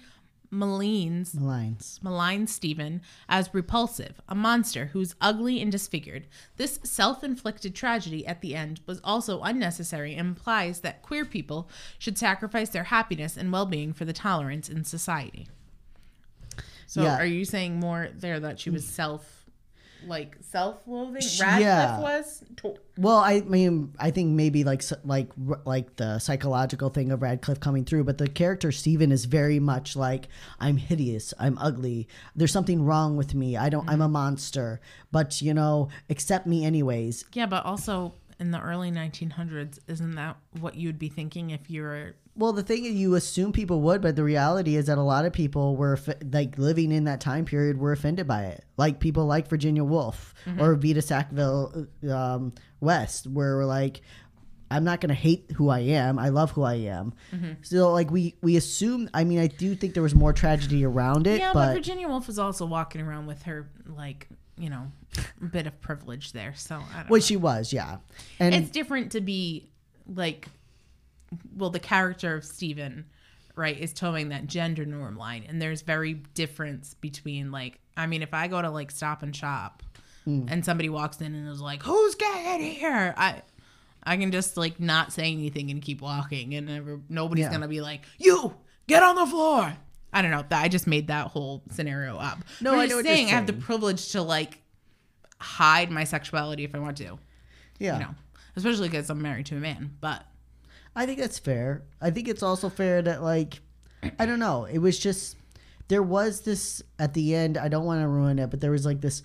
maligns Lines. maligns Stephen as repulsive, a monster who's ugly and disfigured. This self inflicted tragedy at the end was also unnecessary and implies that queer people should sacrifice their happiness and well being for the tolerance in society. So, Yeah. are you saying more there that she was self. Like self loathing, Radcliffe yeah. was. Well, I mean, I think maybe like like like the psychological thing of Radcliffe coming through, but the character Stephen is very much like I'm hideous, I'm ugly. There's something wrong with me. I don't. I'm a mm-hmm. monster. But you know, accept me anyways. yeah, but also in the early 1900s, isn't that what you'd be thinking if you were Well, the thing is, you assume people would, but the reality is that a lot of people were like living in that time period were offended by it. Like people like Virginia Woolf or Vita Sackville um, West, where we're like, I'm not going to hate who I am. I love who I am. So like we we assume. I mean, I do think there was more tragedy around it, Yeah, but, but, Virginia Woolf was also walking around with her like you know bit of privilege there. So I don't well, know. she was, yeah. And it's different to be like, well, the character of Stephen, right, is towing that gender norm line, and there's very difference between like, I mean, if I go to like Stop and Shop, hmm. and somebody walks in and is like, "Who's gay in here?" I. I can just like not say anything and keep walking, and never, nobody's Yeah. gonna be like, "You get on the floor." I don't know. That I just made that whole scenario up. No, I'm I know you're saying. I have the privilege to like hide my sexuality if I want to yeah. you know, especially because I'm married to a man. But I think that's fair. I think it's also fair that like I don't know. It was just there was this at the end. I don't want to ruin it, but there was like this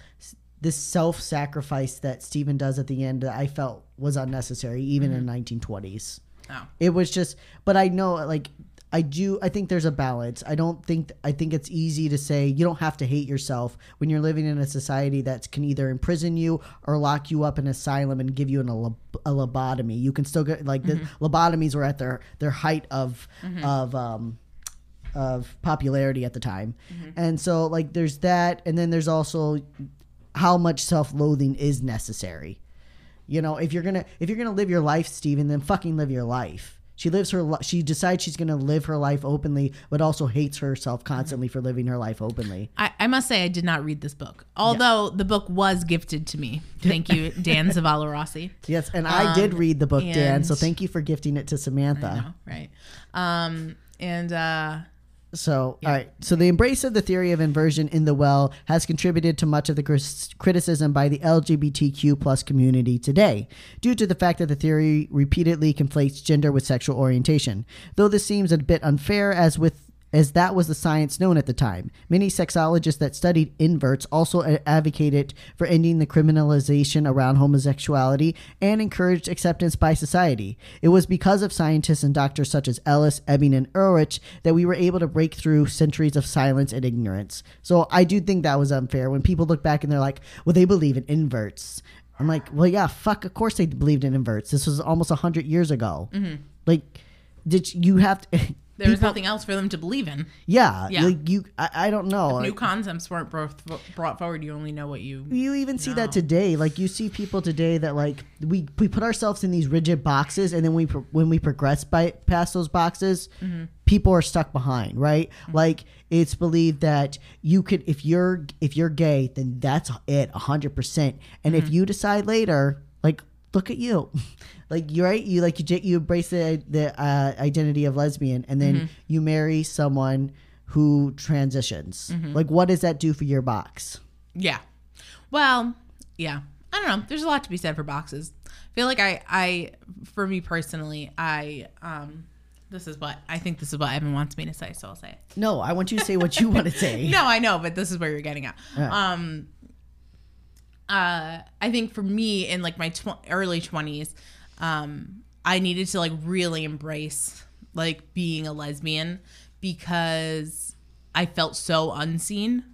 this self sacrifice that Stephen does at the end that I felt was unnecessary, even in mm-hmm. the 1920s. oh, It was just, but I know like I do. I think there's a balance. I don't think. I think it's easy to say you don't have to hate yourself when you're living in a society that can either imprison you or lock you up in asylum and give you an, a, a lobotomy. You can still get like the mm-hmm. lobotomies were at their their height of mm-hmm. of um of popularity at the time, mm-hmm. and so like there's that, and then there's also how much self-loathing is necessary. You know, if you're gonna if you're gonna live your life, Steven, then fucking live your life. She lives her. li- She decides she's gonna live her life openly, but also hates herself constantly for living her life openly. I, I must say I did not read this book, although the book was gifted to me. Thank you, Dan Zavala Rossi. Yes, and I did read the book, Dan. So thank you for gifting it to Samantha. Right. Um, and uh, So, all right. So, the embrace of the theory of inversion in the well has contributed to much of the criticism by the LGBTQ plus community today, due to the fact that the theory repeatedly conflates gender with sexual orientation. Though this seems a bit unfair, as with as that was the science known at the time. Many sexologists that studied inverts also advocated for ending the criminalization around homosexuality and encouraged acceptance by society. It was because of scientists and doctors such as Ellis, Ebing, and Ehrlich that we were able to break through centuries of silence and ignorance. So I do think that was unfair when people look back and they're like, well, they believe in inverts. I'm like, well, yeah, fuck, of course they believed in inverts. This was almost 100 years ago. Mm-hmm. Like, did you have to. there was people- nothing else for them to believe in. yeah, Yeah. like you. I, I don't know. New concepts weren't brought, brought forward. You only know what you. you even see that today. Like you see people today that like we we put ourselves in these rigid boxes, and then we when we progress by past those boxes, Mm-hmm. people are stuck behind. Right? Like it's believed that you could if you're if you're gay, then that's it, hundred percent. And Mm-hmm. if you decide later, like look at you. Like you're right, you like you you embrace the the uh, identity of lesbian, and then Mm-hmm. you marry someone who transitions. Mm-hmm. Like, what does that do for your box? Yeah. Well, yeah. I don't know. There's a lot to be said for boxes. I feel like I, I, for me personally, I, um, this is what I think. This is what Evan wants me to say, so I'll say it. No, I want you to say what you want to say. No, I know, but this is where you're getting at. Um, uh, I think for me in like my tw- early 20s, um, I needed to like really embrace like being a lesbian because I felt so unseen.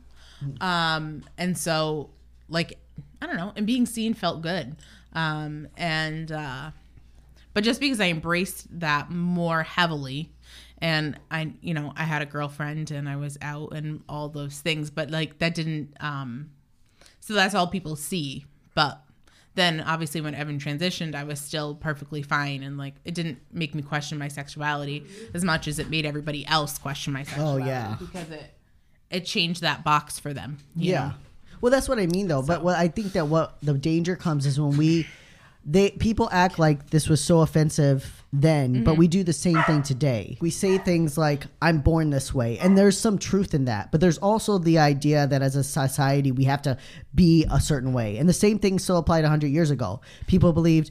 Um, and so like, I don't know, and being seen felt good. Um, and, uh, but just because I embraced that more heavily and I you know I had a girlfriend and I was out and all those things but like that didn't um so that's all people see but then obviously when Evan transitioned I was still perfectly fine and like it didn't make me question my sexuality as much as it made everybody else question my oh, sexuality Oh yeah. because it it changed that box for them Yeah. know? Well, that's what I mean, though. But what I think that what the danger comes is when we, they people act like this was so offensive then, but mm-hmm. we do the same thing today. We say things like "I'm born this way," and there's some truth in that. But there's also the idea that as a society we have to be a certain way, and the same thing still applied 100 years ago. People believed.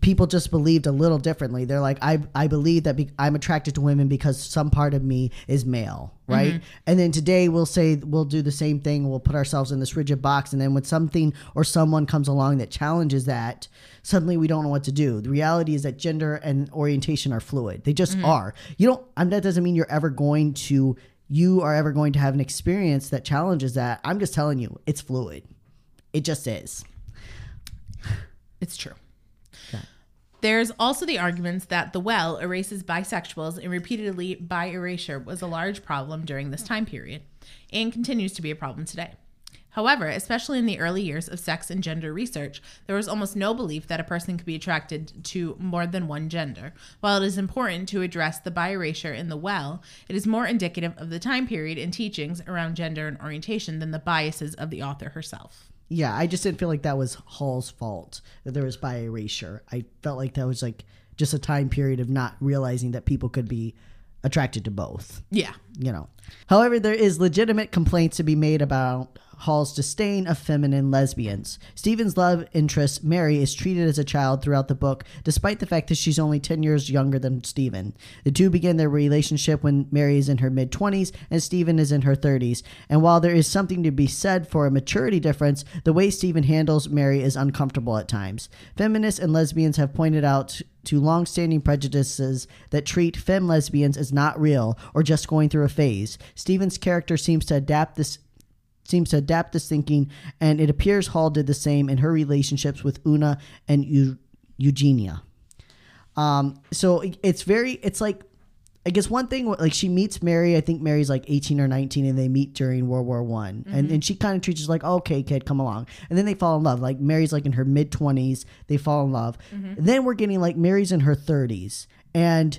People just believed a little differently. They're like, I, I believe that be- I'm attracted to women because some part of me is male, mm-hmm. right? And then today we'll say we'll do the same thing. We'll put ourselves in this rigid box, and then when something or someone comes along that challenges that, suddenly we don't know what to do. The reality is that gender and orientation are fluid. They just mm-hmm. are. You don't. And that doesn't mean you're ever going to. You are ever going to have an experience that challenges that. I'm just telling you, it's fluid. It just is. It's true. There's also the arguments that the well erases bisexuals and repeatedly bi erasure was a large problem during this time period and continues to be a problem today. However, especially in the early years of sex and gender research, there was almost no belief that a person could be attracted to more than one gender. While it is important to address the bi erasure in the well, it is more indicative of the time period and teachings around gender and orientation than the biases of the author herself. Yeah, I just didn't feel like that was Hall's fault that there was bi erasure. I felt like that was like just a time period of not realizing that people could be attracted to both. Yeah. You know. However, there is legitimate complaints to be made about Hall's disdain of feminine lesbians. Stephen's love interest, Mary, is treated as a child throughout the book, despite the fact that she's only 10 years younger than Stephen. The two begin their relationship when Mary is in her mid 20s and Stephen is in her 30s. And while there is something to be said for a maturity difference, the way Stephen handles Mary is uncomfortable at times. Feminists and lesbians have pointed out to long-standing prejudices that treat femme lesbians as not real or just going through a phase. Stephen's character seems to adapt this seems to adapt this thinking, and it appears Hall did the same in her relationships with Una and Eu- Eugenia. Um, so it- it's very, it's like, I guess one thing, like she meets Mary. I think Mary's like eighteen or nineteen, and they meet during World War One, and and she kind of treats her like, okay, kid, come along, and then they fall in love. Like Mary's like in her mid twenties, they fall in love. Then we're getting like Mary's in her thirties, and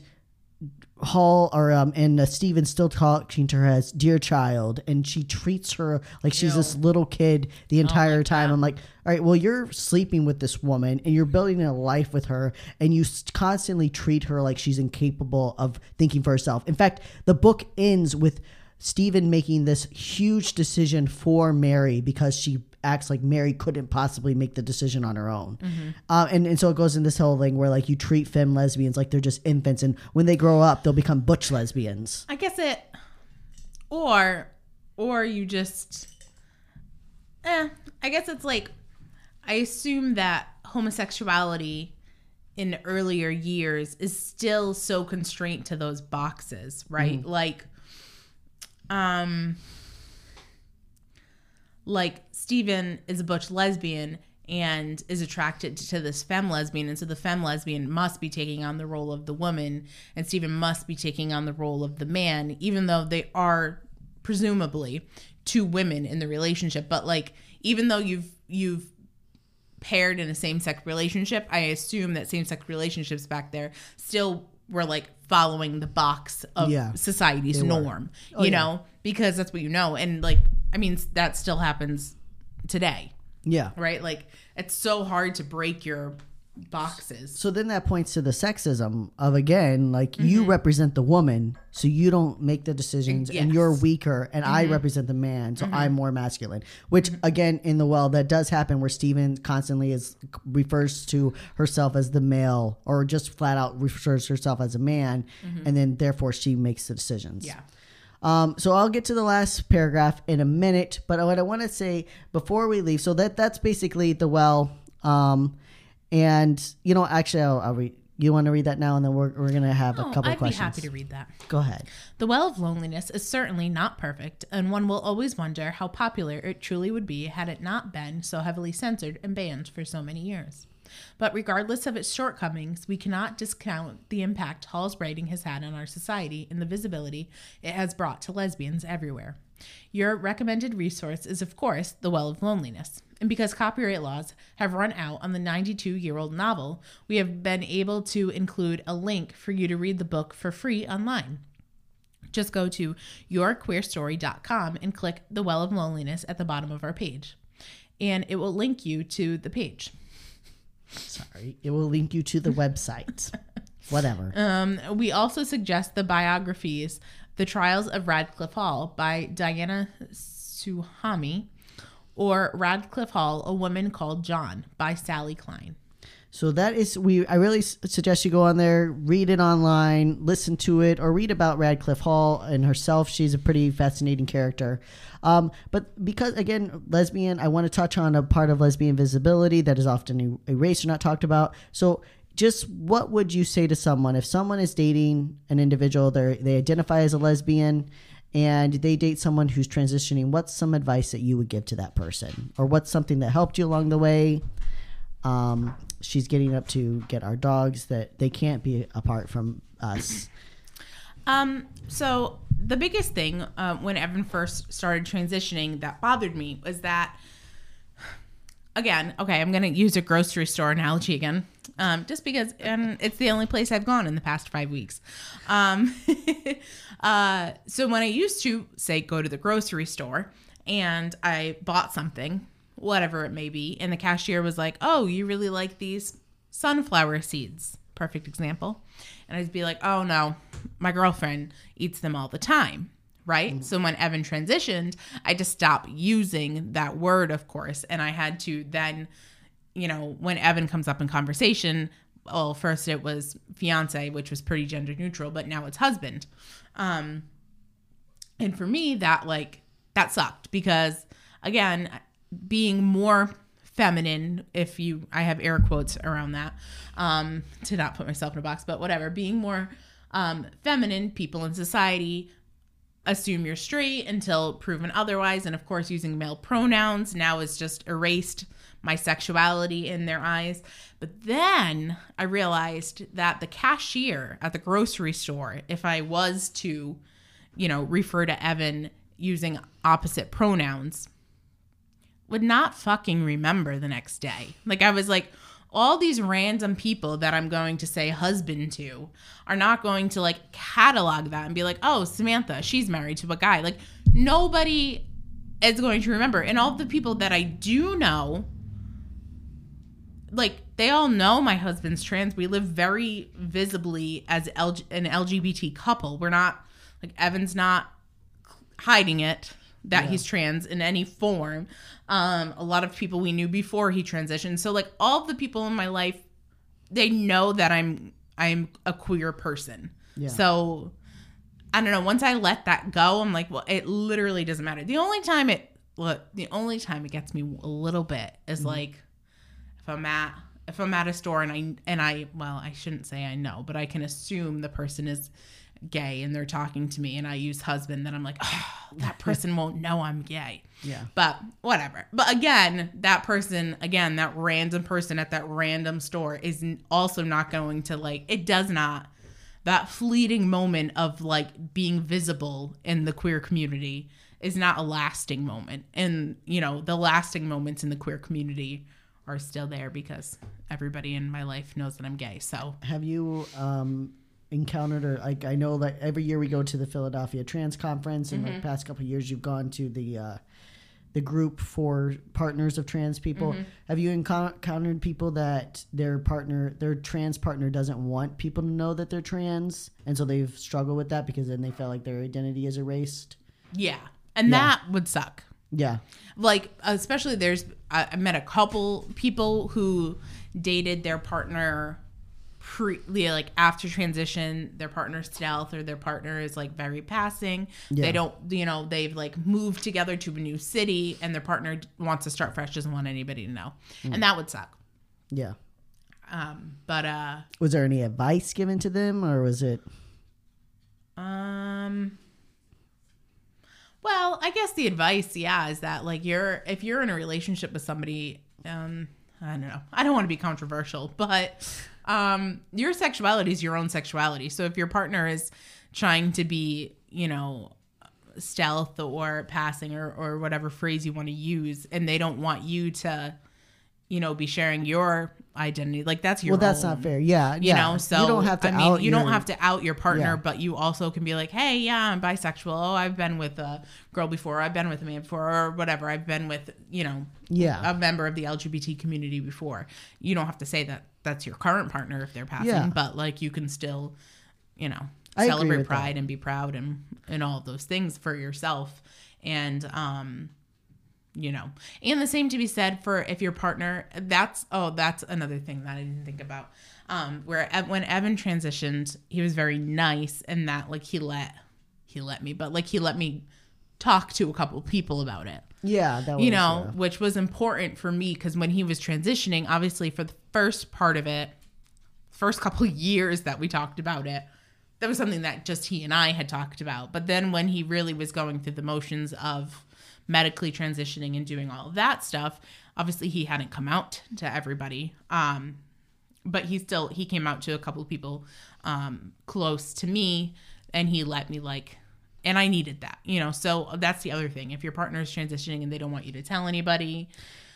Hall or um and uh, Steven still talking to her as dear child, and she treats her like she's this little kid the entire time. I'm like, all right, well, you're sleeping with this woman and you're building a life with her, and you constantly treat her like she's incapable of thinking for herself. In fact, the book ends with Stephen making this huge decision for Mary because she acts like Mary couldn't possibly make the decision on her own. Uh, and, and so it goes in this whole thing where like you treat femme lesbians like they're just infants and when they grow up they'll become butch lesbians. I guess it, or, or you just, eh. I guess it's like, I assume that homosexuality in earlier years is still so constrained to those boxes, right? Like, um, like Steven is a butch lesbian and is attracted to this femme lesbian and so the femme lesbian must be taking on the role of the woman and Steven must be taking on the role of the man even though they are presumably two women in the relationship. But like even though you've you've paired in a same-sex relationship i assume that same-sex relationships back there still were like following the box of Yeah, society's norm Oh, you yeah. know? Because that's what you know and like i mean that still happens today. Yeah. right? Like it's so hard to break your boxes. So then that points to the sexism of again, like you mm-hmm. represent the woman, so you don't make the decisions, and you're weaker, and I mm-hmm. represent the man, so I'm mm-hmm. more masculine. Which again, in the well, that does happen where Steven constantly is refers to herself as the male, or just flat out refers herself as a man, and then therefore she makes the decisions. yeah. Um, so I'll get to the last paragraph in a minute, but what I want to say before we leave, so that that's basically the well. Um, and you know, actually, I'll, I'll read. You want to read that now, and then we're we're gonna have a Oh, couple i'd questions. be happy to read that Go ahead. The Well of Loneliness is certainly not perfect, and one will always wonder how popular it truly would be had it not been so heavily censored and banned for so many years. But regardless of its shortcomings, we cannot discount the impact Hall's writing has had on our society and the visibility it has brought to lesbians everywhere. Your recommended resource is, of course, The Well of Loneliness. And because copyright laws have run out on the 92 year old novel, we have been able to include a link for you to read the book for free online. Just go to yourqueerstory.com and click the Well of Loneliness at the bottom of our page. And it will link you to the page. Sorry, it will link you to the website. Whatever. Um, we also suggest the biographies The Trials of Radcliffe Hall by Diana Souhami or Radcliffe Hall, A Woman Called John by Sally Cline. So that is we. I really suggest you go on there, read it online, listen to it, or read about Radcliffe Hall and herself. She's a pretty fascinating character. Um, but because again, lesbian, I want to touch on a part of lesbian visibility that is often erased or not talked about. So. Just what would you say to someone if someone is dating an individual, they they identify as a lesbian, and they date someone who's transitioning? What's some advice that you would give to that person, or what's something that helped you along the way? um, she's getting up to get our dogs that they can't be apart from us. Um, so the biggest thing uh, when Evan first started transitioning that bothered me was that, again, okay, I'm going to use a grocery store analogy again, um, just because and it's the only place I've gone in the past five weeks. Um, uh, so when I used to say go to the grocery store and I bought something, whatever it may be, and the cashier was like, "Oh, you really like these sunflower seeds?" Perfect example. And I'd be like, "Oh no, my girlfriend eats them all the time." right? So when Evan transitioned, I just stopped using that word, of course, and I had to then, you know, when Evan comes up in conversation, well, first it was fiance, which was pretty gender neutral, but now it's husband. Um, and for me, that like that sucked because again, being more feminine, if you, I have air quotes around that, um, to not put myself in a box, but whatever, being more um, feminine, people in society assume you're straight until proven otherwise. And of course, using male pronouns now is just erased my sexuality in their eyes. But then I realized that the cashier at the grocery store, if I was to, you know, refer to Evan using opposite pronouns, would not fucking remember the next day. Like I was like, all these random people that I'm going to say husband to are not going to like catalog that and be like, oh, Samantha, she's married to a guy. Like nobody is going to remember. And all the people that I do know, like they all know my husband's trans. We live very visibly as LG- an LGBT couple. We're not like Evan's not hiding it that Yeah. he's trans in any form. Um, a lot of people we knew before he transitioned. So like all the people in my life, they know that I'm I'm a queer person. Yeah. So I don't know. Once I let that go, I'm like, well, it literally doesn't matter. The only time it look, the only time it gets me a little bit is like if I'm at if I'm at a store and I and I well, I shouldn't say I know, but I can assume the person is gay and they're talking to me and I use husband, then I'm like, oh, that person won't know I'm gay. Yeah. But whatever. But again, that person, again, that random person at that random store is also not going to like, it does not, that fleeting moment of like being visible in the queer community is not a lasting moment. And, you know, the lasting moments in the queer community are still there because everybody in my life knows that I'm gay. So, Have you um, encountered or like I know that every year we go to the Philadelphia Trans Conference, and Mm-hmm. the past couple of years you've gone to the uh, the group for partners of trans people. Mm-hmm. Have you encountered people that their partner, their trans partner, doesn't want people to know that they're trans, and so they've struggled with that because then they feel like their identity is erased? yeah. And Yeah. that would suck. Yeah, like especially there's I, I met a couple people who dated their partner pre like after transition their partner's stealth or their partner is like very passing Yeah. they don't you know they've like moved together to a new city and their partner wants to start fresh doesn't want anybody to know and that would suck yeah. um but uh Was there any advice given to them, or was it? Um. Well, I guess the advice, yeah, is that like you're if you're in a relationship with somebody, um, I don't know. I don't want to be controversial, but um, your sexuality is your own sexuality. So if your partner is trying to be, you know, stealth or passing or or whatever phrase you want to use, and they don't want you to, you know, be sharing your identity, like that's your Well, that's own not fair. Yeah, you yeah. know so you don't have to I mean, out you don't your- have to out your partner Yeah. but you also can be like hey yeah i'm bisexual oh i've been with a girl before i've been with a man before or whatever i've been with you know Yeah. a member of the lgbt community before you don't have to say that that's your current partner if they're passing Yeah. but like you can still you know I celebrate with that. pride and be proud and and all those things for yourself and um you know. And the same to be said for if your partner that's oh that's another thing that i didn't think about. Um where when evan transitioned he was very nice and that like he let he let me but like he let me talk to a couple people about it. Yeah, that was, you know yeah. which was important for me because when he was transitioning obviously for the first part of it first couple of years that we talked about it that was something that just he and i had talked about. But then when he really was going through the motions of medically transitioning and doing all of that stuff obviously he hadn't come out to everybody um but he still he came out to a couple of people um close to me and he let me like and I needed that, you know. So that's the other thing. If your partner is transitioning and they don't want you to tell anybody,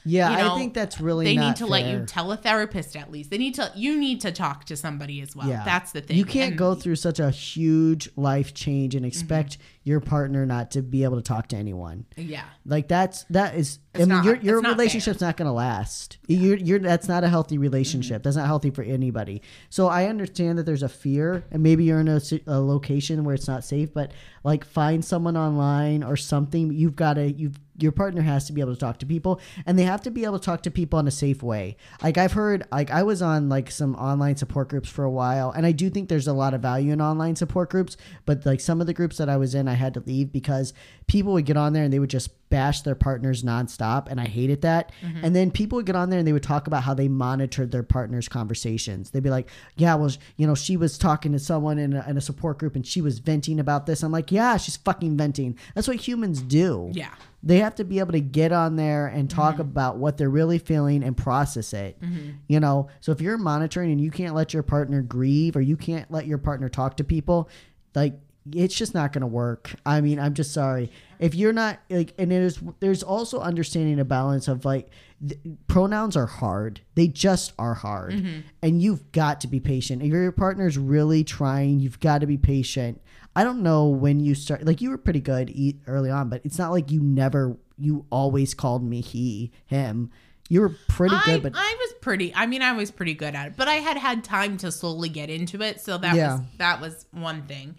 Yeah, you know, I think that's really they need to let you tell a therapist at least. They need to you need to talk to somebody as well. Yeah. That's the thing. You can't And- go through such a huge life change Mm-hmm. and expect your partner not to be able to talk to anyone. Yeah. Like that's that is. I mean, not- your your it's not relationship's not going to last. You're you're that's not a healthy relationship. Mm-hmm. That's not healthy for anybody. So I understand that there's a fear, and maybe you're in a, a location where it's not safe. But like, find someone online or something. You've got to you've your partner has to be able to talk to people, and they have to be able to talk to people in a safe way. Like I've heard, like I was on like some online support groups for a while, and I do think there's a lot of value in online support groups. But like some of the groups that I was in, I had to leave because people would get on there and they would just bash their partners nonstop, and I hated that. Mm-hmm. And then people would get on there and they would talk about how they monitored their partner's conversations. They'd be like, "Yeah, well, you know, she was talking to someone in a, in a support group and she was venting about this." I'm like, "Yeah, she's fucking venting. That's what humans do." Yeah. they have to be able to get on there and talk mm-hmm. about what they're really feeling and process it. Mm-hmm. You know, so if you're monitoring and you can't let your partner grieve or you can't let your partner talk to people, like it's just not going to work. I mean, I'm just sorry. If you're not like and there's there's also understanding a balance of like th- pronouns are hard. They just are hard. And you've got to be patient. If your partner's really trying, you've got to be patient. I don't know when you start like you were pretty good early on, but it's not like you never you always called me he, him. You were pretty I, good, but I was pretty. I mean, I was pretty good at it, but I had had time to slowly get into it, so that Yeah. was that was one thing.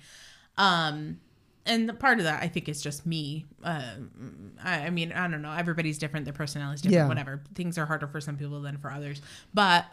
Um, and the part of that I think is just me. Uh, I, I mean, I don't know. Everybody's different. Their personality's different. Yeah. Whatever. Things are harder for some people than for others. But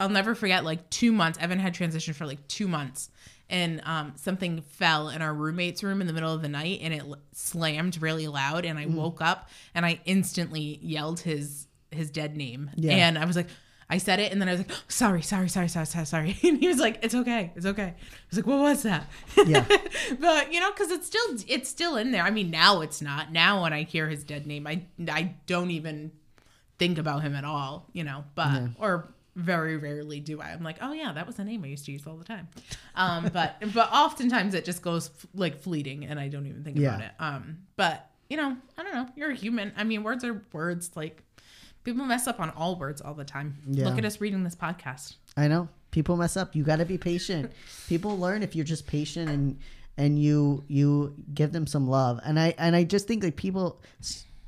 I'll never forget. Like two months. Evan had transitioned for like two months, and um, something fell in our roommate's room in the middle of the night, and it l- slammed really loud. And I Mm. woke up, and I instantly yelled his his dead name, Yeah. and I was like. I said it and then I was like, sorry, sorry, sorry, sorry, sorry, sorry. And he was like, it's okay. It's okay. I was like, what was that? Yeah. but you know, cause it's still, it's still in there. I mean, now it's not now when I hear his dead name, I, I don't even think about him at all, you know, but, or very rarely do I. I'm like, oh yeah, that was a name I used to use all the time. Um, but, but oftentimes it just goes f- like fleeting and I don't even think about it. Um, but you know, I don't know. You're a human. I mean, words are words. Like people mess up on all words all the time. Yeah. Look at us reading this podcast. I know people mess up. You got to be patient. people learn if you're just patient and and you you give them some love. And I and I just think like people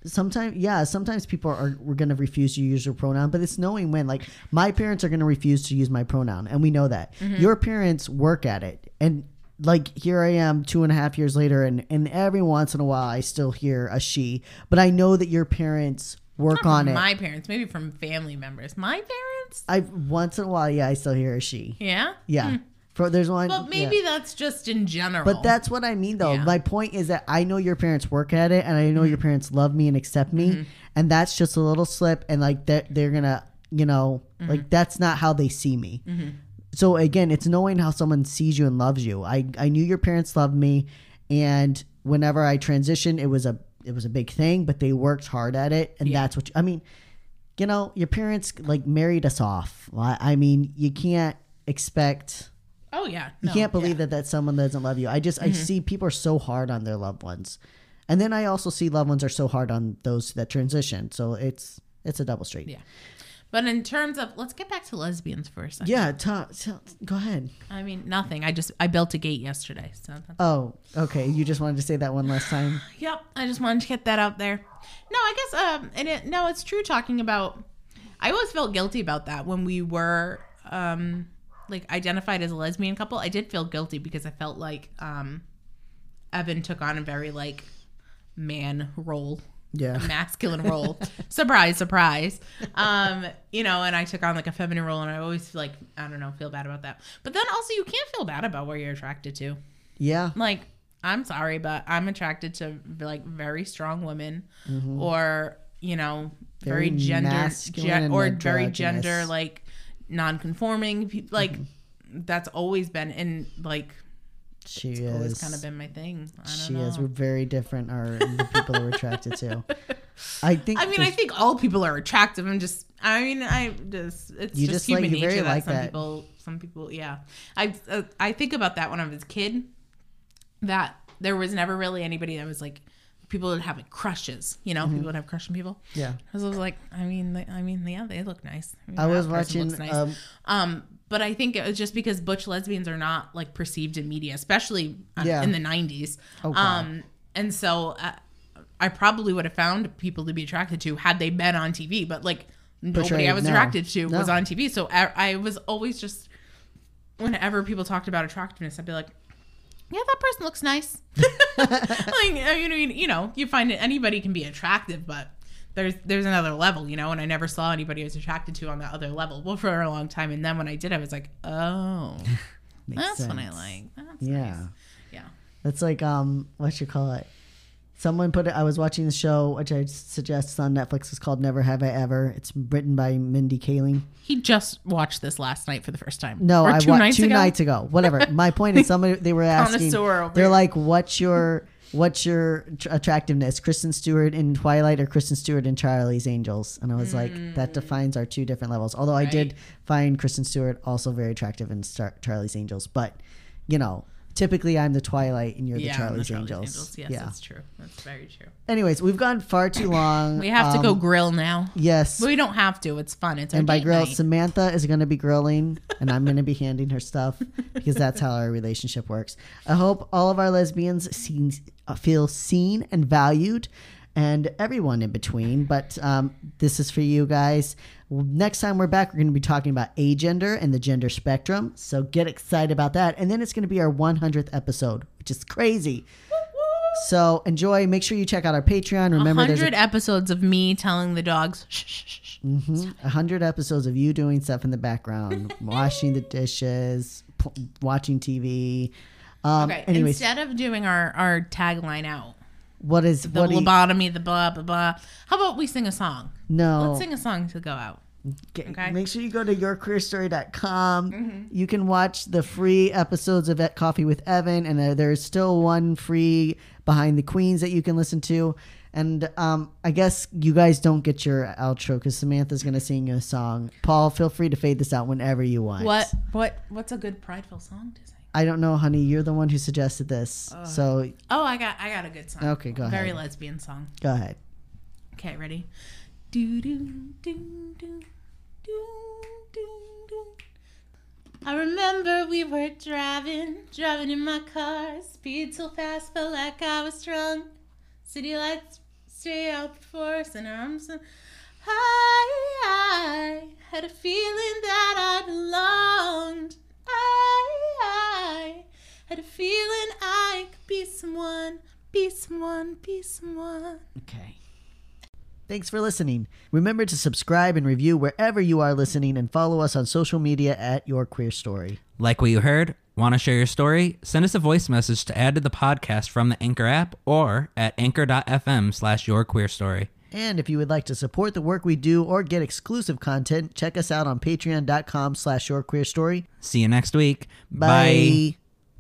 sometimes yeah sometimes people are we're gonna refuse to use your pronoun but it's knowing when like my parents are gonna refuse to use my pronoun and we know that mm-hmm. your parents work at it and like here i am two and a half years later and and every once in a while i still hear a she but i know that your parents work on from it My parents, maybe from family members. My parents? i once in a while yeah i still hear a she Yeah. yeah. For there's one. But yeah. maybe that's just in general. But that's what I mean, though. Yeah. My point is that I know your parents work at it, and I know your Mm-hmm. parents love me and accept me, and that's just a little slip, and like they're, they're gonna, you know, Mm-hmm. like that's not how they see me. So again, it's knowing how someone sees you and loves you. I I knew your parents loved me, and whenever I transitioned, it was a it was a big thing, but they worked hard at it, and that's what you, I mean. You know, your parents like married us off. I I mean, you can't expect oh yeah, you can't believe that that someone doesn't love you. I just Mm-hmm. I see people are so hard on their loved ones, and then I also see loved ones are so hard on those that transition. So it's it's a double street. Yeah. But in terms of, let's get back to lesbians for a second. Yeah. ta- ta- go ahead. I mean, nothing. I just I built a gate yesterday, so Oh, okay. You just wanted to say that one last time. yep. I just wanted to get that out there. No, I guess um, and it, no, it's true. Talking about, I always felt guilty about that when we were um like identified as a lesbian couple. I did feel guilty because I felt like um Evan took on a very like man role Yeah. masculine role. surprise, surprise. Um, you know, and I took on like a feminine role, and I always feel like I don't know, feel bad about that. But then also, you can't feel bad about where you're attracted to. Yeah. Like, I'm sorry, but I'm attracted to like very strong women, or you know, very, Very gender, gen- or very gender like non-conforming. Like that's always been in like She it's is. always kind of been my thing. I don't she know. is. We're very different. Are the people that we're attracted to. I think. I mean, I think all people are attractive. I'm just, I mean, I just, it's You just, just like- human you nature that like some that. people, some people, yeah. I, uh, I think about that when I was a kid, that there was never really anybody that was like, people would have like crushes, you know, people would have crush on people. Yeah. Because I was like, I mean, they, I mean, yeah, they look nice. mean, I was watching. nice. Um, Um, but I think it was just because butch lesbians are not like perceived in media, especially uh, Yeah. in the '90s. Oh, um, and so uh, I probably would have found people to be attracted to had they been on TV, but like nobody I was no. attracted to was on TV. So I, I was always just whenever people talked about attractiveness, I'd be like, yeah, that person looks nice. like uh, you know, you, you know, you find that anybody can be attractive, but there's there's another level, you know. And I never saw anybody I was attracted to on that other level. Well, for a long time, and then when I did, I was like, oh, that's what I like. That's Yeah. nice. yeah. That's like um, what you call it? Someone put it. I was watching the show, which I suggest on Netflix. It's called Never Have I Ever. It's written by Mindy Kaling. He just watched this last night for the first time. No, Or I two watched nights two ago. nights ago. Whatever. My point is, somebody they were asking. They're like, "What's your what's your tr- attractiveness? Kristen Stewart in Twilight or Kristen Stewart in Charlie's Angels?" And I was like, "That defines our two different levels." Although I did Mm. Find Kristen Stewart also very attractive in Star- Charlie's Angels, but you know, typically I'm the Twilight and you're Yeah, the Charlie's, the Angels. Yes, yeah. that's true. That's very true. Anyways, we've gone far too long. We have to go Um, grill now. Yes. But we don't have to. It's fun. It's And by grill, night. Samantha is going to be grilling, and I'm going to be handing her stuff because that's how our relationship works. I hope all of our lesbians seen, uh, feel seen and valued, and everyone in between. But um, this is for you guys. Next time we're back, we're going to be talking about agender and the gender spectrum. So get excited about that. And then it's going to be our 100th episode, which is crazy. So enjoy. Make sure you check out our Patreon. Remember, there's hundred episodes of me telling the dogs. Shh, shh, shh, a hundred episodes of you doing stuff in the background, washing the dishes, p- watching TV. Um, Okay. anyways, Instead of doing our our tagline out, what is the what? Do you, lobotomy, the blah blah blah. How about we sing a song? no, Let's sing a song to go out. Get- okay. make sure you go to yourqueerstory.com. Mm-hmm. You can watch the free episodes of Coffee with Evan, and uh, there's still one free Behind the Queens that you can listen to. And um, I guess you guys don't get your outro because Samantha's going to sing a song. Paul, feel free to fade this out whenever you want. What what what's a good prideful song to sing? I don't know, honey. You're the one who suggested this. so Oh, I got I got a good song. Okay, go ahead. Very lesbian song. go ahead. Okay, ready? Do do do do do do do. I remember we were driving, driving in my car. Speed so fast, felt like I was drunk. City lights stay out before us, and arms. I, I had a feeling that I belonged. I, I had a feeling I could be someone, be someone, be someone. Okay. Thanks for listening. Remember to subscribe and review wherever you are listening and follow us on social media at Your Queer Story. Like what you heard? Want to share your story? Send us a voice message to add to the podcast from the Anchor app or at anchor.fm slash your queer story. And if you would like to support the work we do or get exclusive content, check us out on patreon.com slash Your Queer Story. See you next week. Bye.